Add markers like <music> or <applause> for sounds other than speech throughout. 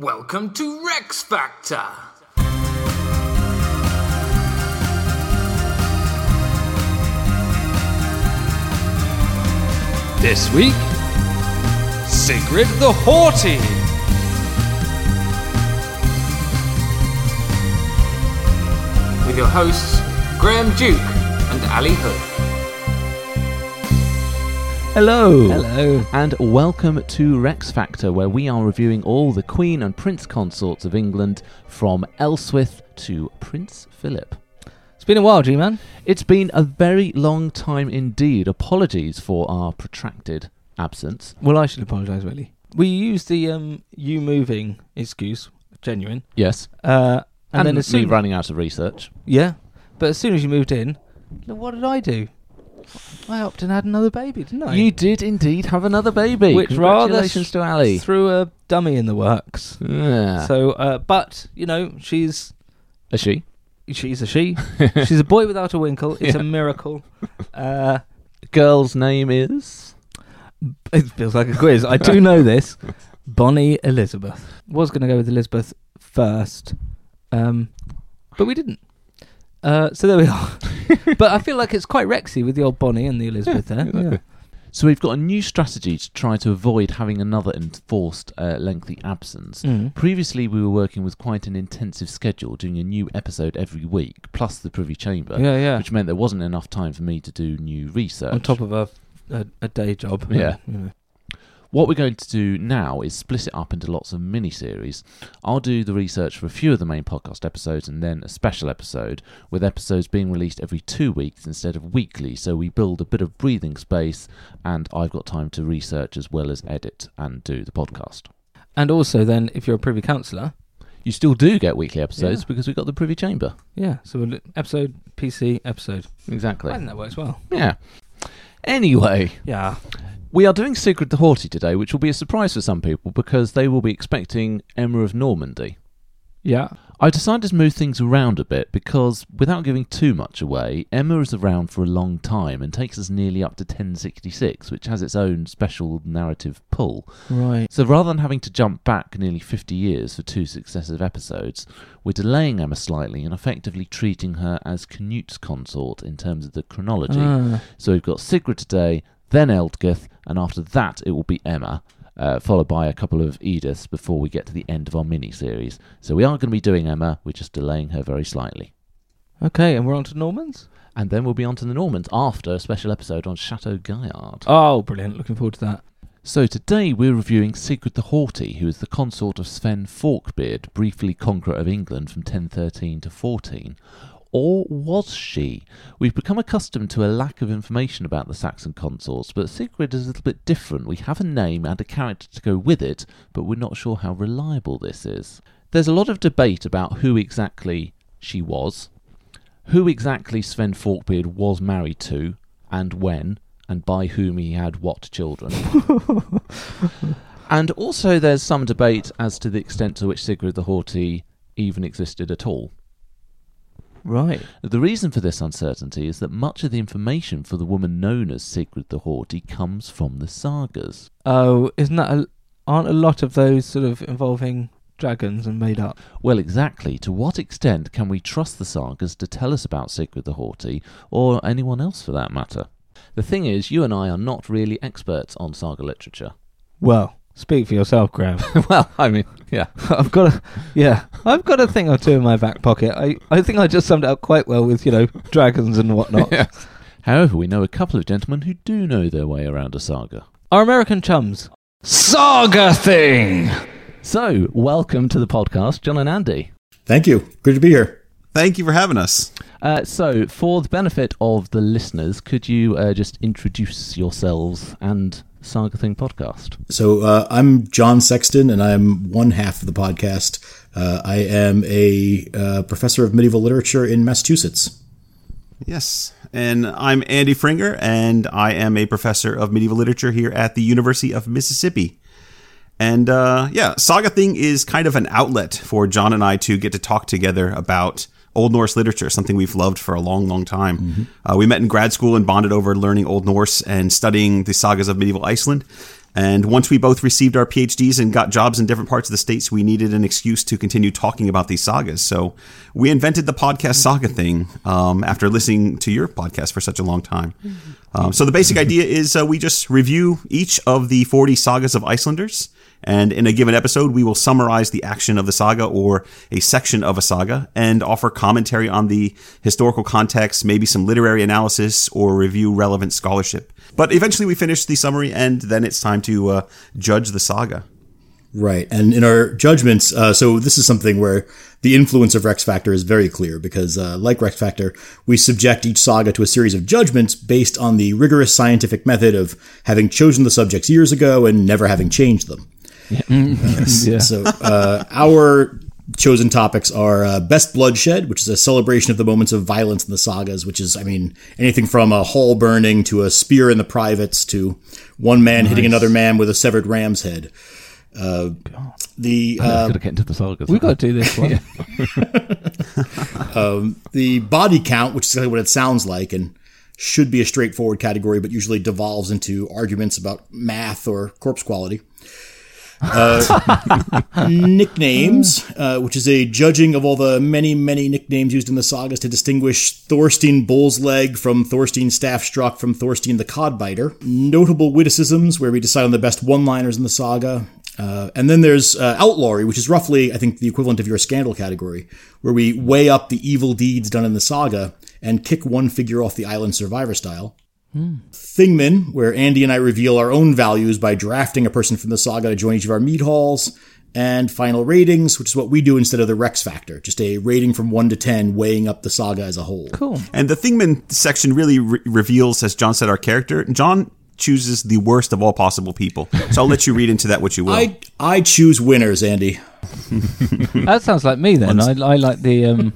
Welcome to Rex Factor. This week, Sigrid the Haughty. With your hosts, Graham Duke and Ali Hood. Hello. Hello. And welcome to Rex Factor, where we are reviewing all the Queen and Prince consorts of England from Ealhswith to Prince Philip. It's been a while, G Man. It's been a very long time indeed. Apologies for our protracted absence. Well, I should apologise, really. We used the um, you moving excuse, genuine. Yes. Uh, and, And, then as me running out of research. yeah, but as soon as you moved in, look, what did I do? I upped and had another baby, didn't I? You did indeed have another baby. Which rather to Ali. threw a dummy in the works. Yeah. So, uh, but you know, she's a she? she's a she. <laughs> she's a boy without a winkle. It's Yeah. a miracle. Uh, Girl's name is. It feels like a quiz. I do know this. <laughs> Bonnie Elizabeth. Was going to go with Elizabeth first, um, but we didn't. Uh, so there we are. <laughs> but I feel like it's quite Rexy with the old Bonnie and the Elizabeth there. exactly. So we've got a new strategy to try to avoid having another enforced uh, lengthy absence. Mm. Previously, we were working with quite an intensive schedule, doing a new episode every week, plus the Privy Chamber, Yeah, yeah. which meant there wasn't enough time for me to do new research. On top of a, a a day job. Yeah. You know. What we're going to do now is split it up into lots of mini series. I'll do the research for a few of the main podcast episodes and then a special episode, with episodes being released every two weeks instead of weekly, so we build a bit of breathing space and I've got time to research as well as edit and do the podcast. And also, then, if you're a privy councillor, You still do get weekly episodes Yeah. because we've got the Privy Chamber. yeah. So we'll episode PC episode. Exactly. I think that works well. Yeah. Anyway, Yeah. We are doing Sigrid the Haughty today, which will be a surprise for some people because they will be expecting Emma of Normandy. Yeah. I decided to move things around a bit because, without giving too much away, Emma is around for a long time and takes us nearly up to 1066, which has its own special narrative pull. Right. So rather than having to jump back nearly 50 years for two successive episodes, we're delaying Emma slightly and effectively treating her as Canute's consort in terms of the chronology. Ah. So we've got Sigrid today, then Eldgith, and after that it will be Emma, uh, followed by a couple of Ediths before we get to the end of our mini series. So we are going to be doing Emma, we're just delaying her very slightly. okay, and we're on to Normans. And then we'll be on to the Normans after a special episode on Chateau Gaillard. Oh, brilliant! Looking forward to that. So today we're reviewing Sigrid the Haughty, who is the consort of Sven Forkbeard, briefly conqueror of England from 1013 to 14. Or was she? We've become accustomed to a lack of information about the Saxon consorts, but Sigrid is a little bit different. We have a name and a character to go with it, but we're not sure how reliable this is. There's a lot of debate about who exactly she was, who exactly Sven Forkbeard was married to, and when, and by whom he had what children. <laughs> and also, there's some debate as to the extent to which Sigrid the Haughty even existed at all. Right. The reason for this uncertainty is that much of the information for the woman known as Sigrid the Haughty comes from the sagas. Oh, isn't that a, aren't a lot of those sort of involving dragons and made up? Well, exactly. To what extent can we trust the sagas to tell us about Sigrid the Haughty, or anyone else for that matter? The thing is, you and I are not really experts on saga literature. Well, speak for yourself, Graham. <laughs> well, I mean, yeah. I've got a yeah, I've got a thing or two in my back pocket. I, I think I just summed it up quite well with you know dragons and whatnot. <laughs> Yeah. However, we know a couple of gentlemen who do know their way around a saga. Our American chums. Saga thing. So, welcome to the podcast, John and Andy. Thank you. Good to be here. Thank you for having us. Uh, so, for the benefit of the listeners, could you uh, just introduce yourselves and Saga Thing podcast? So uh, I'm John Sexton, and I'm one half of the podcast. Uh, I am a uh, professor of medieval literature in Massachusetts. Yes. And I'm Andy Pfrenger, and I am a professor of medieval literature here at the University of Mississippi. And uh, yeah, Saga Thing is kind of an outlet for John and I to get to talk together about Old Norse literature, something we've loved for a long, long time. Uh, we met in grad school and bonded over learning Old Norse and studying the sagas of medieval Iceland. And once we both received our PhDs and got jobs in different parts of the states, we needed an excuse to continue talking about these sagas. So we invented the podcast saga thing um, after listening to your podcast for such a long time. Um, so the basic idea is uh, we just review each of the 40 sagas of Icelanders. And in a given episode, we will summarize the action of the saga or a section of a saga and offer commentary on the historical context, maybe some literary analysis or review relevant scholarship. But eventually we finish the summary and then it's time to uh, judge the saga. Right. And in our judgments, uh, so this is something where the influence of Rex Factor is very clear because, uh, like Rex Factor, we subject each saga to a series of judgments based on the rigorous scientific method of having chosen the subjects years ago and never having changed them. Yeah. <laughs> So uh, our chosen topics are uh, best bloodshed, which is a celebration of the moments of violence in the sagas, which is, I mean, anything from a hall burning to a spear in the privates to one man hitting another man with a severed ram's head. Uh, the uh, gotta get into the sagas. We've got to do this one. <laughs> <laughs> the body count, which is exactly what it sounds like, and should be a straightforward category, but usually devolves into arguments about math or corpse quality. Uh, <laughs> nicknames, uh, which is a judging of all the many, many nicknames used in the sagas to distinguish Thorstein Bull's Leg from Thorstein Staffstruck from Thorstein the Codbiter. Notable witticisms, where we decide on the best one-liners in the saga. Uh, and then there's uh, outlawry, which is roughly, I think, the equivalent of your scandal category, where we weigh up the evil deeds done in the saga and kick one figure off the island survivor style. Thingman, where Andy and I reveal our own values by drafting a person from the saga to join each of our meat halls. And final ratings, which is what we do instead of the Rex Factor, just a rating from 1 to 10, weighing up the saga as a whole. Cool. And the Thingman section really re- reveals, as John said, our character. John chooses the worst of all possible people. So I'll let you read into that what you will. I, I choose winners, Andy. <laughs> That sounds like me then. I, I like the. Um,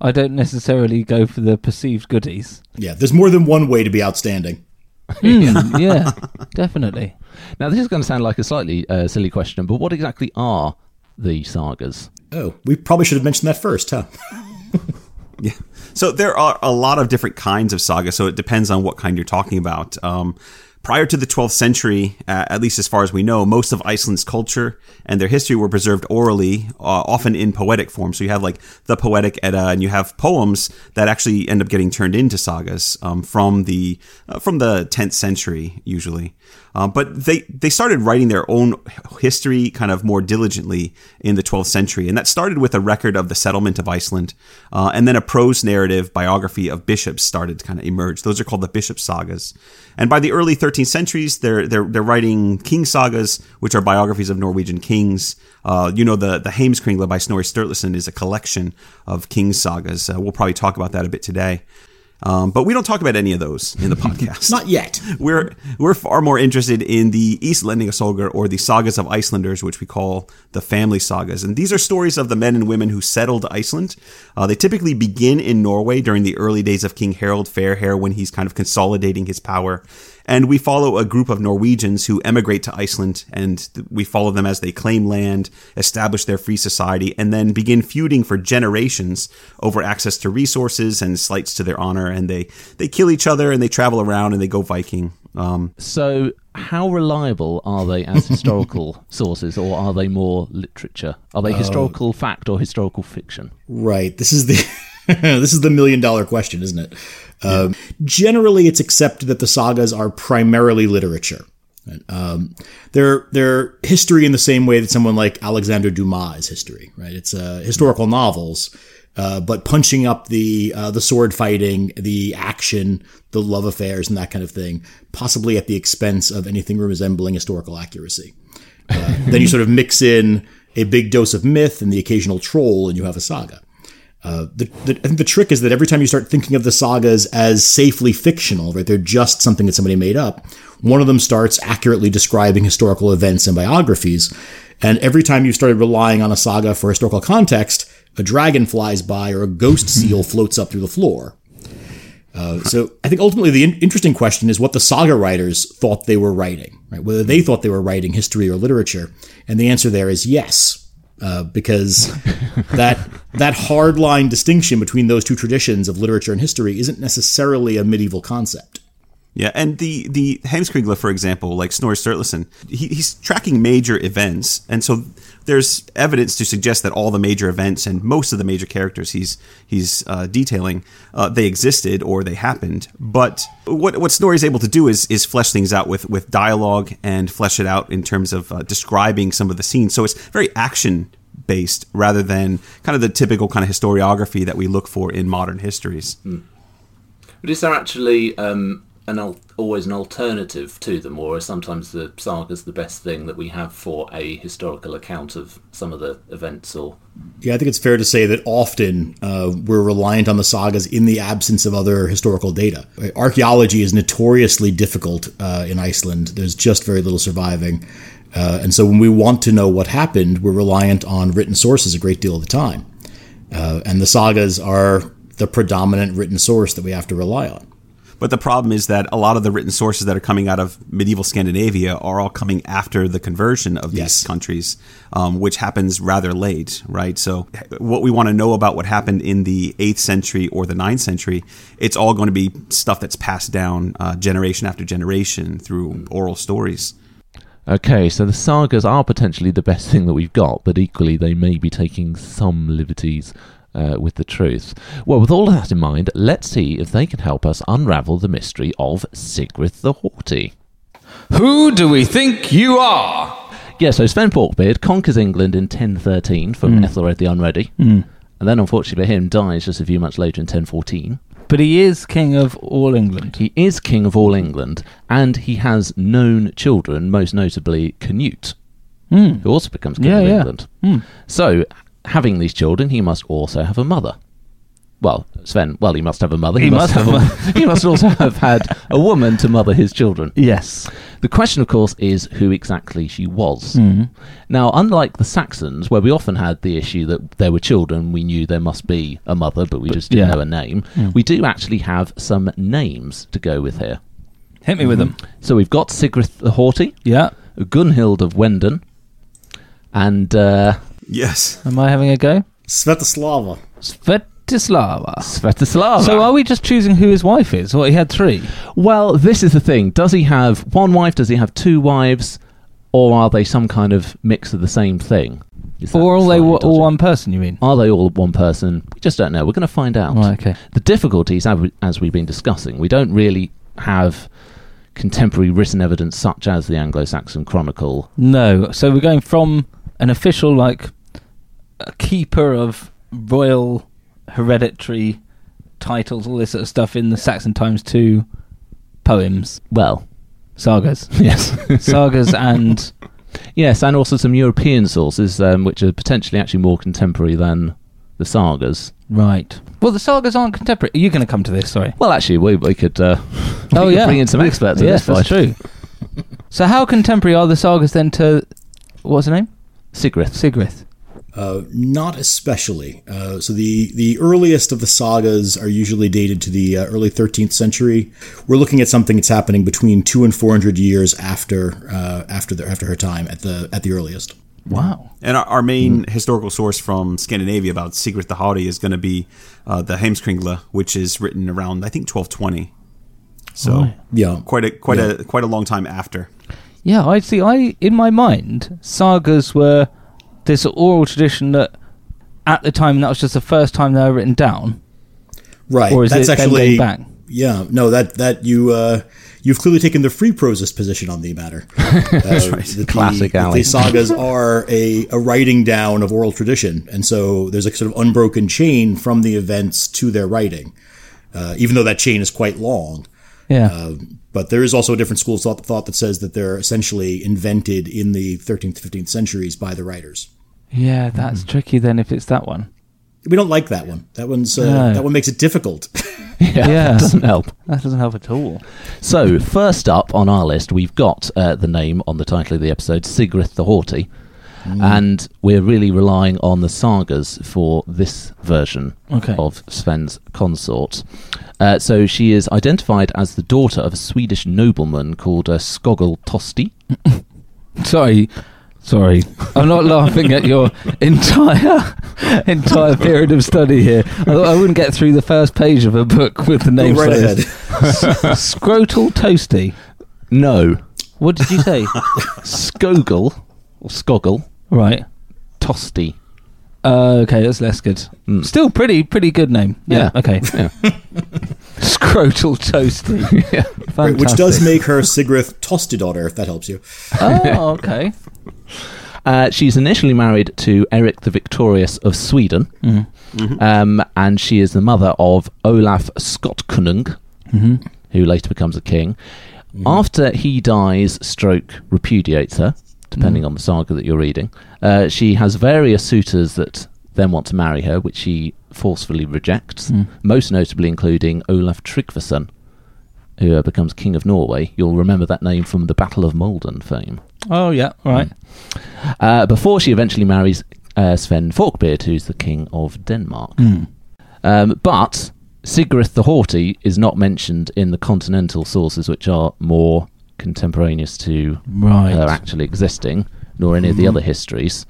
I don't necessarily go for the perceived goodies. Yeah, there's more than one way to be outstanding. <laughs> Mm, yeah, <laughs> definitely. Now, this is going to sound like a slightly uh, silly question, but what exactly are the sagas? Oh, we probably should have mentioned that first, huh? <laughs> Yeah. So there are a lot of different kinds of saga. So it depends on what kind you're talking about. Um, prior to the 12th century, uh, at least as far as we know, most of Iceland's culture and their history were preserved orally, uh, often in poetic form. So you have like the poetic Edda, and you have poems that actually end up getting turned into sagas um, from the uh, from the 10th century, usually. Uh, but they they started writing their own history kind of more diligently in the 12th century, and that started with a record of the settlement of Iceland, uh, and then a prose narrative biography of bishops started to kind of emerge. Those are called the bishop sagas, and by the early 13th centuries, they're they're they're writing king sagas, which are biographies of Norwegian kings. Uh, you know, the the Heimskringla by Snorri Sturluson is a collection of king sagas. Uh, we'll probably talk about that a bit today. Um, but we don't talk about any of those in the <laughs> podcast. Not yet. We're we're far more interested in the Íslendingasögur or the sagas of Icelanders, which we call the family sagas. And these are stories of the men and women who settled Iceland. Uh, they typically begin in Norway during the early days of King Harald Fairhair when he's kind of consolidating his power. And we follow a group of Norwegians who emigrate to Iceland, and we follow them as they claim land, establish their free society, and then begin feuding for generations over access to resources and slights to their honor. And they they kill each other, and they travel around, and they go Viking. Um, So, how reliable are they as historical <laughs> sources, or are they more literature? Are they historical fact or historical fiction? Right. This is the <laughs> this is the million dollar question, isn't it? Um, generally, it's accepted that the sagas are primarily literature. Um, they're they're history in the same way that someone like Alexander Dumas is history, right? It's uh, historical novels, uh, but punching up the uh, the sword fighting, the action, the love affairs, and that kind of thing, possibly at the expense of anything resembling historical accuracy. Uh, <laughs> then you sort of mix in a big dose of myth and the occasional troll, and you have a saga. Uh, the, the, I think the trick is that every time you start thinking of the sagas as safely fictional, right, they're just something that somebody made up. One of them starts accurately describing historical events and biographies, and every time you started relying on a saga for historical context, a dragon flies by or a ghost <laughs> seal floats up through the floor. Uh, so I think ultimately the in- interesting question is what the saga writers thought they were writing, right? Whether they thought they were writing history or literature, and the answer there is yes uh, because <laughs> that that hard line distinction between those two traditions of literature and history isn't necessarily a medieval concept. Yeah, and the the Heimskringla, for example, like Snorri Sturluson, he, he's tracking major events, and so there's evidence to suggest that all the major events and most of the major characters he's he's uh, detailing uh, they existed or they happened. But what what Snorri is able to do is is flesh things out with with dialogue and flesh it out in terms of uh, describing some of the scenes. So it's very action based rather than kind of the typical kind of historiography that we look for in modern histories. But is there actually um, an al- always an alternative to them, or sometimes the sagas the best thing that we have for a historical account of some of the events? Or Yeah, I think it's fair to say that often uh, we're reliant on the sagas in the absence of other historical data. Archaeology is notoriously difficult uh, in Iceland. There's just very little surviving. Uh, and so when we want to know what happened, we're reliant on written sources a great deal of the time. Uh, and the sagas are the predominant written source that we have to rely on. But the problem is that a lot of the written sources that are coming out of medieval Scandinavia are all coming after the conversion of these Yes. countries, um, which happens rather late, right? So, what we want to know about what happened in the 8th century or the 9th century, it's all going to be stuff that's passed down uh, generation after generation through oral stories. Okay, so the sagas are potentially the best thing that we've got, but equally they may be taking some liberties uh, with the truth. Well, with all of that in mind, let's see if they can help us unravel the mystery of Sigrid the Haughty. Who do we think you are? Yeah, so Sven Forkbeard conquers England in 1013 from hmm. Ethelred the Unready, hmm. and then unfortunately for him dies just a few months later in 1014. But he is king of all England. He is king of all England, and he has known children, most notably Canute, hmm. who also becomes king Yeah, of yeah. England. So, having these children, he must also have a mother. Well, Sven, well, he must have a mother. He must have a, <laughs> He must also have had a woman to mother his children. Yes. The question, of course, is who exactly she was. Hmm. Now, unlike the Saxons, where we often had the issue that there were children, we knew there must be a mother, but we just didn't yeah. Know a name, we do actually have some names to go with here. Hit me with them. So we've got Sigrid the Haughty, Yeah. Gunhild of Wenden, and uh, Yes. Am I having a go? Svetoslava. Svetislava. Svetislava. So are we just choosing who his wife is? Well, he had three. well, this is the thing. Does he have one wife? Does he have two wives? Or are they some kind of mix of the same thing? Is that Or are they slightly were all dodgy? one person? You mean? Are they all one person? We just don't know. We're going to find out. Right, okay. The difficulties, as as we've been discussing, we don't really have contemporary written evidence such as the Anglo-Saxon Chronicle. No. So we're going from an official like a keeper of royal hereditary titles, all this sort of stuff in the Saxon times to poems, Well, sagas, <laughs> yes, <laughs> sagas, and yes, and also some European sources um, which are potentially actually more contemporary than the sagas. right. Well, the sagas aren't contemporary. Are you going to come to this? Sorry. Well, actually, we, we could. Uh, <laughs> we Oh could yeah, bring in some experts. Yes, this that's true. so how contemporary are the sagas then to what's her name? Sigrid. Sigrid. Uh, not especially. Uh, so the the earliest of the sagas are usually dated to the uh, early 13th century. We're looking at something that's happening between two and four hundred years after uh, after the, after her time at the at the earliest. Wow. And our, our main historical source from Scandinavia about Sigrid the Haughty is going to be uh, the Heimskringla, which is written around I think 1220. So Yeah, quite a quite a quite a long time after. Yeah, I see. I in my mind, sagas were this oral tradition that at the time that was just the first time they were written down, right. or is that's it actually going back? yeah. No, that that you uh, you've clearly taken the free prosist position on the matter. <laughs> That's right. Classic the. The sagas <laughs> are a, a writing down of oral tradition, and so there's a sort of unbroken chain from the events to their writing, uh, even though that chain is quite long. Yeah. But there is also a different school of thought, thought that says that they're essentially invented in the 13th, 15th centuries by the writers. Yeah, that's tricky then if it's that one. We don't like that one. That one's uh, No. that one makes it difficult. Yeah, <laughs> Yeah. that doesn't help. That doesn't help at all. So, first up on our list, we've got uh, the name on the title of the episode, Sigrid the Haughty. And we're really relying on the sagas for this version Okay. of Sven's consort. Uh, so she is identified as the daughter of a Swedish nobleman called uh, Skogel Tosti. <laughs> Sorry, sorry. I'm not laughing at your <laughs> entire entire period of study here. I thought I wouldn't get through the first page of a book with the name right like ahead. Scrotal toasty. No. What did you say? Skogel or Skoggle right. Tosty. Uh, okay, that's less good. Mm. Still pretty pretty good name. Yeah. Yeah. Okay. <laughs> Yeah. Scrotal toasty. <laughs> yeah. Fantastic. Which does make her Sigrith Tostedaughter, if that helps you. Oh, okay. Uh, she's initially married to Eric the Victorious of Sweden, Mm-hmm. um, and she is the mother of Olaf Skotkonung, Mm-hmm. who later becomes a king. After he dies, stroke repudiates her, depending on the saga that you're reading. Uh, she has various suitors that then want to marry her, which she forcefully rejects. Most notably, including Olaf Tryggvason, who uh, becomes king of Norway. You'll remember that name from the Battle of Maldon fame. Oh, yeah. Right. Uh, before she eventually marries uh, Sven Forkbeard, who's the king of Denmark. Um, but Sigrid the Haughty is not mentioned in the continental sources, which are more contemporaneous to Right. her actually existing, nor any of the other histories.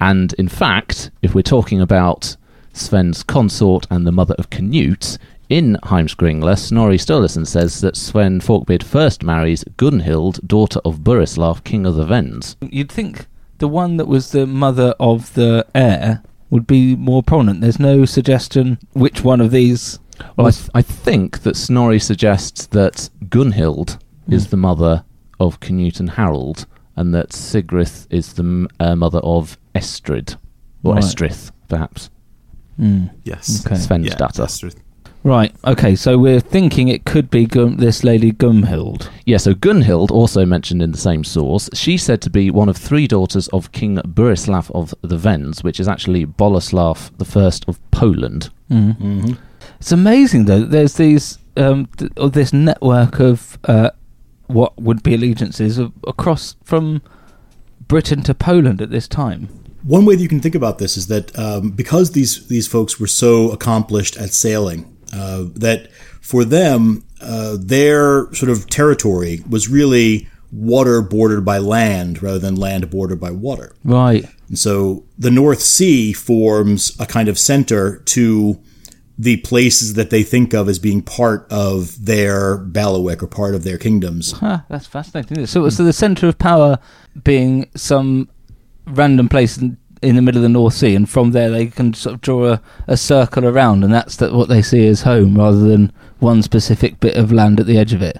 And in fact, if we're talking about Sven's consort and the mother of Canute, in Heimskringla, Snorri Sturluson says that Sven Forkbeard first marries Gunhild, daughter of Burislav, king of the Vends. You'd think the one that was the mother of the heir would be more prominent. There's no suggestion which one of these. Well, I, th- I think that Snorri suggests that Gunhild is the mother of Canute and Harold, and that Sigrith is the m- uh, mother of Estrid, or Right. Estrith, perhaps. Hmm. Yes. Okay. Sven's Yeah, daughter. that's true. Right. Okay. So we're thinking it could be Gum- this lady Gunhild. Yeah, so Gunhild, also mentioned in the same source, she's said to be one of three daughters of King Burislav of the Vends, which is actually Boleslav the First of Poland. Mm-hmm. It's amazing though. that There's these um, th- or this network of uh, what would be allegiances of, across from Britain to Poland at this time. One way that you can think about this is that um, because these these folks were so accomplished at sailing, uh, that for them uh, their sort of territory was really water bordered by land rather than land bordered by water. Right. And so the North Sea forms a kind of center to the places that they think of as being part of their bailiwick or part of their kingdoms. Huh, that's fascinating. So, so the centre of power being some random place in, in the middle of the North Sea, and from there they can sort of draw a, a circle around, and that's the, what they see as home, rather than one specific bit of land at the edge of it.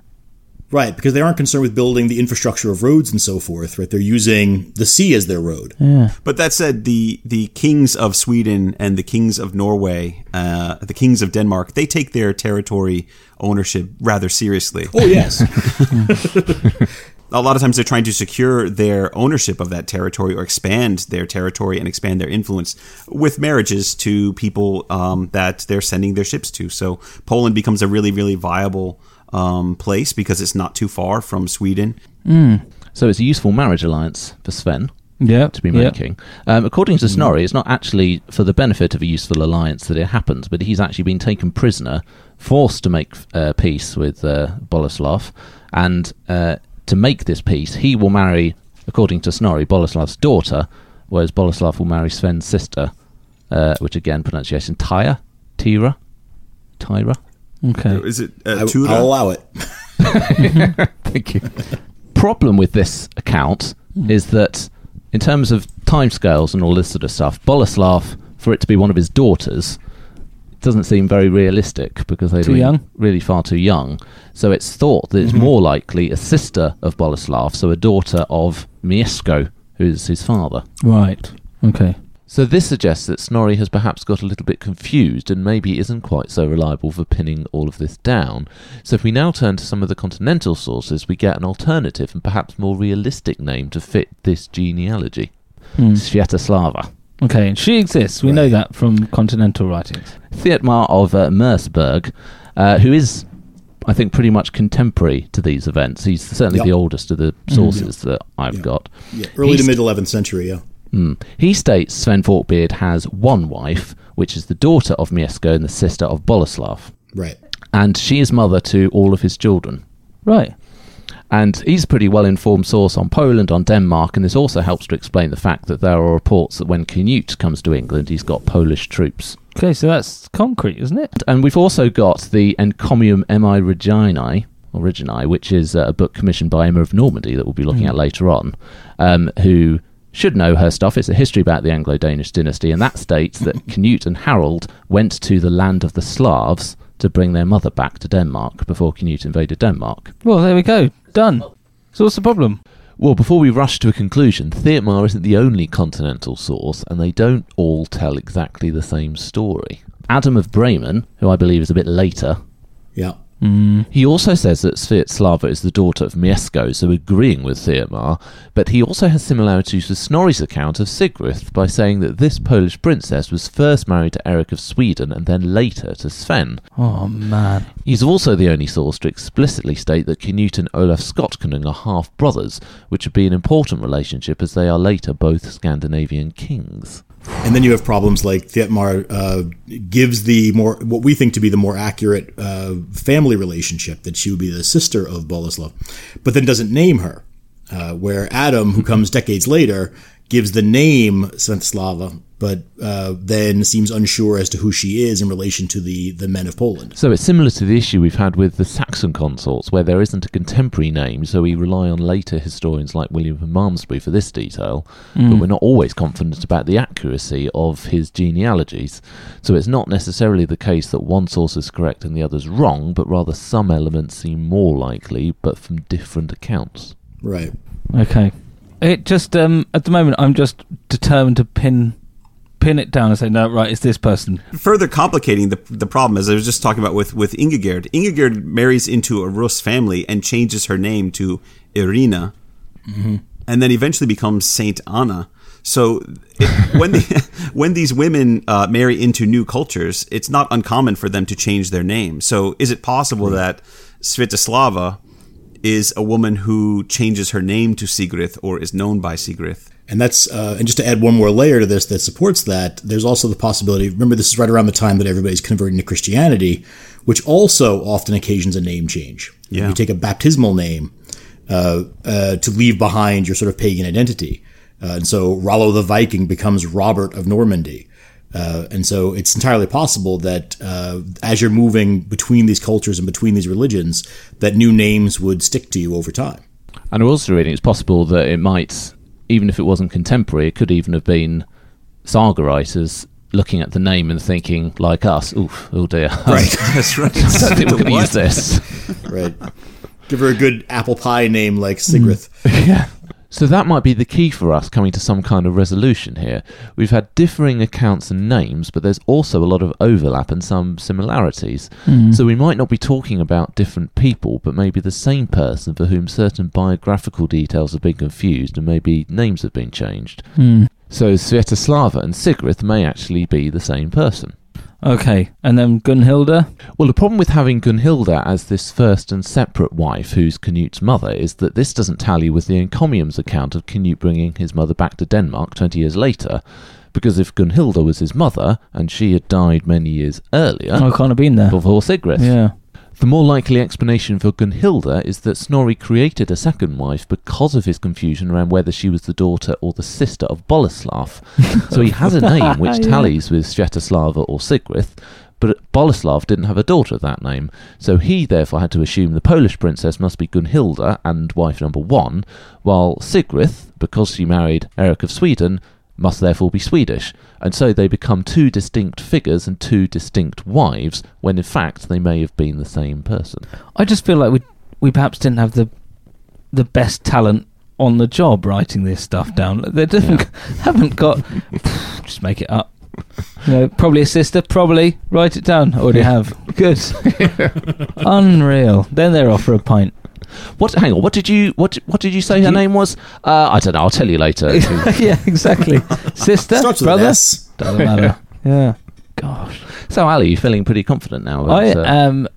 Right, because they aren't concerned with building the infrastructure of roads and so forth, right? They're using the sea as their road. Yeah. But that said, the the kings of Sweden and the kings of Norway, uh, the kings of Denmark, they take their territory ownership rather seriously. Oh, yes. <laughs> <laughs> A lot of times they're trying to secure their ownership of that territory or expand their territory and expand their influence with marriages to people um, that they're sending their ships to. So Poland becomes a really, really viable um, place because it's not too far from Sweden. So it's a useful marriage alliance for Sven. Yeah. to be yeah. making. Um, according to Snorri, it's not actually for the benefit of a useful alliance that it happens, but he's actually been taken prisoner, forced to make uh, peace with uh, Boleslav, and uh, to make this peace, he will marry, according to Snorri, Boleslav's daughter, whereas Boleslav will marry Sven's sister, uh, which again pronunciation Tyra, Tyra, Tyra. Okay. Is it uh, I, Tura? I'll allow it. <laughs> <laughs> Thank you. Problem with this account is that, in terms of timescales and all this sort of stuff, Boleslav, for it to be one of his daughters, doesn't seem very realistic because they're Too young? really far too young. So it's thought that it's mm-hmm. more likely a sister of Boleslav, so a daughter of Mieszko, who's his father. Right. Okay. So this suggests that Snorri has perhaps got a little bit confused and maybe isn't quite so reliable for pinning all of this down. So if we now turn to some of the continental sources, we get an alternative and perhaps more realistic name to fit this genealogy. Hmm. Sviatoslava. Okay. And she exists. We know that from continental writings. Thietmar of uh, Merseburg, uh, who is, I think, pretty much contemporary to these events. He's certainly Yep. the oldest of the sources that I've Yeah. got. Yeah, early He's- to mid 11th century, yeah. Mm. He states Sven Forkbeard has one wife, which is the daughter of Mieszko and the sister of Boleslav, Right. and she is mother to all of his children. Right. And he's a pretty well informed source on Poland, on Denmark, and this also helps to explain the fact that there are reports that when Canute comes to England, he's got Polish troops. Okay, so that's concrete, isn't it? And we've also got the Encomium Emmae Reginae, Originae, which is uh, a book commissioned by Emma of Normandy that we'll be looking at later on, um, who should know her stuff. It's a history about the Anglo Danish dynasty, and that states that <laughs> Canute and Harold went to the land of the Slavs to bring their mother back to Denmark before Canute invaded Denmark. Well, there we go. Done. So what's the problem? Well, before we rush to a conclusion, Thietmar isn't the only continental source, and they don't all tell exactly the same story. Adam of Bremen, who I believe is a bit later, Yeah. Mm. he also says that Sviatoslava is the daughter of Mieszko, so agreeing with Thietmar, but he also has similarities with Snorri's account of Sigrid by saying that this Polish princess was first married to Eric of Sweden and then later to Sven. Oh man. He's also the only source to explicitly state that Canute and Olaf Skotkonung are half brothers, which would be an important relationship as they are later both Scandinavian kings. And then you have problems like Thietmar uh, gives the more what we think to be the more accurate uh, family relationship that she would be the sister of Boleslav, but then doesn't name her. Uh, where Adam, who comes decades later, gives the name Svetoslava, but uh, then seems unsure as to who she is in relation to the the men of Poland. So it's similar to the issue we've had with the Saxon consorts, where there isn't a contemporary name, so we rely on later historians like William of Malmesbury for this detail, but we're not always confident about the accuracy of his genealogies. So it's not necessarily the case that one source is correct and the other's wrong, but rather some elements seem more likely, but from different accounts. Right. Okay. It just um at the moment I'm just determined to pin pin it down and say no right it's this person. Further complicating the the problem, as I was just talking about with with Ingigerd. Ingigerd marries into a Rus family and changes her name to Irina, and then eventually becomes Saint Anna. So it, when the, <laughs> <laughs> when these women uh, marry into new cultures, it's not uncommon for them to change their name. So is it possible that Svetoslava is a woman who changes her name to Sigrid or is known by Sigrid? And that's uh, and just to add one more layer to this that supports that, there's also the possibility. Remember, this is right around the time that everybody's converting to Christianity, which also often occasions a name change. Yeah. You take a baptismal name uh, uh, to leave behind your sort of pagan identity, uh, and so Rollo the Viking becomes Robert of Normandy. Uh, and so it's entirely possible that uh, as you're moving between these cultures and between these religions, that new names would stick to you over time. And we're also reading it's possible that it might, even if it wasn't contemporary, it could even have been saga writers looking at the name and thinking, like us, oof, oh dear. <laughs> Right. <laughs> That's right. I don't think we're going to use this. <laughs> right. Give her a good apple pie name like Sigrid. Mm. yeah. So that might be the key for us coming to some kind of resolution here. We've had differing accounts and names, but there's also a lot of overlap and some similarities. Hmm. So we might not be talking about different people, but maybe the same person for whom certain biographical details have been confused and maybe names have been changed. Hmm. So Sviatoslava and Sigrid may actually be the same person. Okay, and then Gunhilda. Well, the problem with having Gunhilda as this first and separate wife, who's Canute's mother, is that this doesn't tally with the Encomium's account of Canute bringing his mother back to Denmark 20 years later. Because if Gunhilda was his mother, and she had died many years earlier, Oh, I can't have been there. before Sigrid, Yeah. The more likely explanation for Gunhilda is that Snorri created a second wife because of his confusion around whether she was the daughter or the sister of Boleslav. so he has a <laughs> name which tallies with Svetoslava or Sigrid, but Boleslav didn't have a daughter of that name. So he therefore had to assume the Polish princess must be Gunhilda and wife number one, while Sigrid, because she married Eric of Sweden, must therefore be Swedish, and so they become two distinct figures and two distinct wives, when in fact they may have been the same person. I just feel like we we perhaps didn't have the the best talent on the job writing this stuff down. They didn't <laughs> haven't got <sighs> just make it up. You know, probably a sister, probably write it down. Already have. Good. <laughs> Unreal. Then they're off for a pint. What? Hang on. What did you? What? What did you say her You- name was? Uh, I don't know. I'll tell you later. <laughs> yeah, exactly. Sister, Starts with brother, doesn't matter. <laughs> Yeah. Gosh. so, Ali, you feeling pretty confident now? I about, uh, am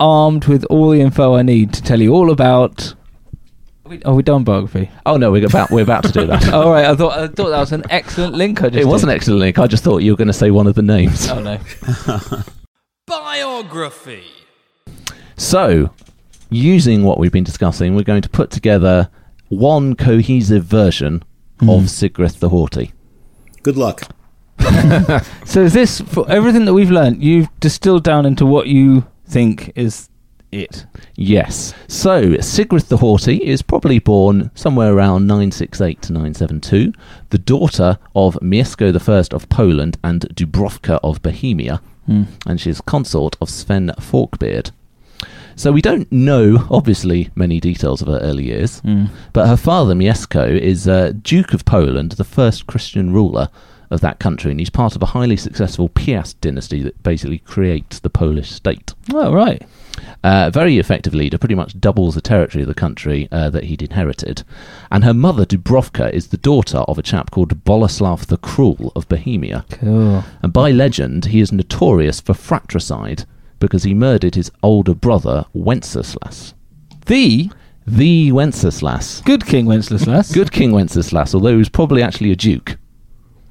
armed with all the info I need to tell you all about. Are we, done biography? oh no, we're about we're about to do that. <laughs> All right, I thought I thought that was an excellent link. I just it was an excellent link. I just thought you were going to say one of the names. Oh no. Biography. So, using what we've been discussing, we're going to put together one cohesive version mm-hmm. of Sigrith the Haughty. Good luck. <laughs> So is this for everything that we've learned? You've distilled down into what you think is it. Yes. So, Sigrith the Haughty is probably born somewhere around 968 to 972, the daughter of Mieszko I of Poland and Dubrovka of Bohemia, hmm. and she's consort of Sven Forkbeard. So, we don't know, obviously, many details of her early years, but her father, Mieszko, is uh, Duke of Poland, the first Christian ruler of that country, and he's part of a highly successful Piast dynasty that basically creates the Polish state. Oh right. Uh, very effective leader, pretty much doubles the territory of the country uh, that he'd inherited. And her mother, Dubrovka, is the daughter of a chap called Boleslav the Cruel of Bohemia. Cool. And by legend, he is notorious for fratricide because he murdered his older brother, Wenceslas. The The Wenceslas. good King Wenceslas. <laughs> Good King Wenceslas, although he was probably actually a duke.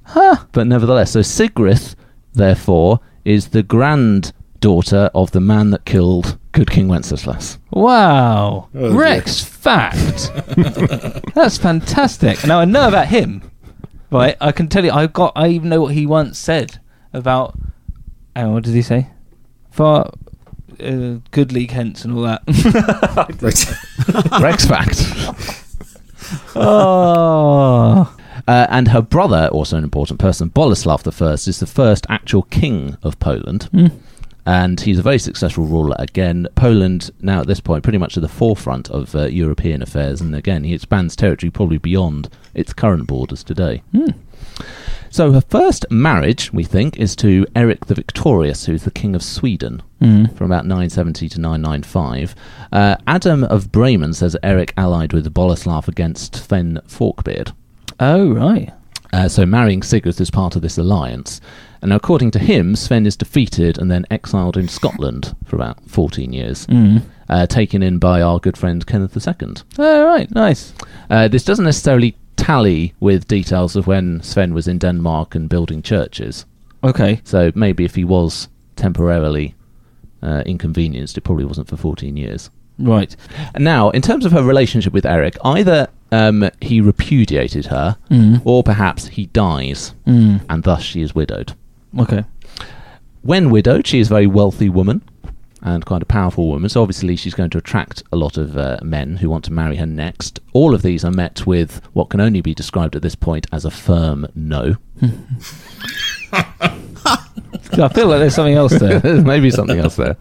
Huh. But nevertheless, so Sigrith, therefore, is the granddaughter of the man that killed Good King Wenceslas. Wow. Oh, dear. Rex fact. <laughs> That's fantastic. Now I know about him. Right, I can tell you I got I even know what he once said about hang on, what did he say? For uh, goodly Kents and all that. <laughs> <laughs> Rex fact. oh. <laughs> Uh, and her brother, also an important person, Boleslav I, is the first actual king of Poland. And he's a very successful ruler. Again, Poland, now at this point, pretty much at the forefront of uh, European affairs. And again, he expands territory probably beyond its current borders today. So her first marriage, we think, is to Eric the Victorious, who's the king of Sweden from about 970 to 995. Uh, Adam of Bremen says Eric allied with Boleslav against Sven Forkbeard. Oh right. Uh, so marrying Sigrid is part of this alliance. And according to him, Sven is defeated and then exiled in Scotland for about 14 years, uh, taken in by our good friend Kenneth II. Oh right, nice. Uh, this doesn't necessarily tally with details of when Sven was in Denmark and building churches. Okay. So maybe if he was temporarily uh, inconvenienced, it probably wasn't for 14 years. Right. Now, in terms of her relationship with Eric, either um, he repudiated her, or perhaps he dies, and thus she is widowed. Okay. When widowed, she is a very wealthy woman and quite a powerful woman. So obviously, she's going to attract a lot of uh, men who want to marry her next. All of these are met with what can only be described at this point as a firm no. <laughs> I feel like there's something else there. <laughs> There's maybe something else there.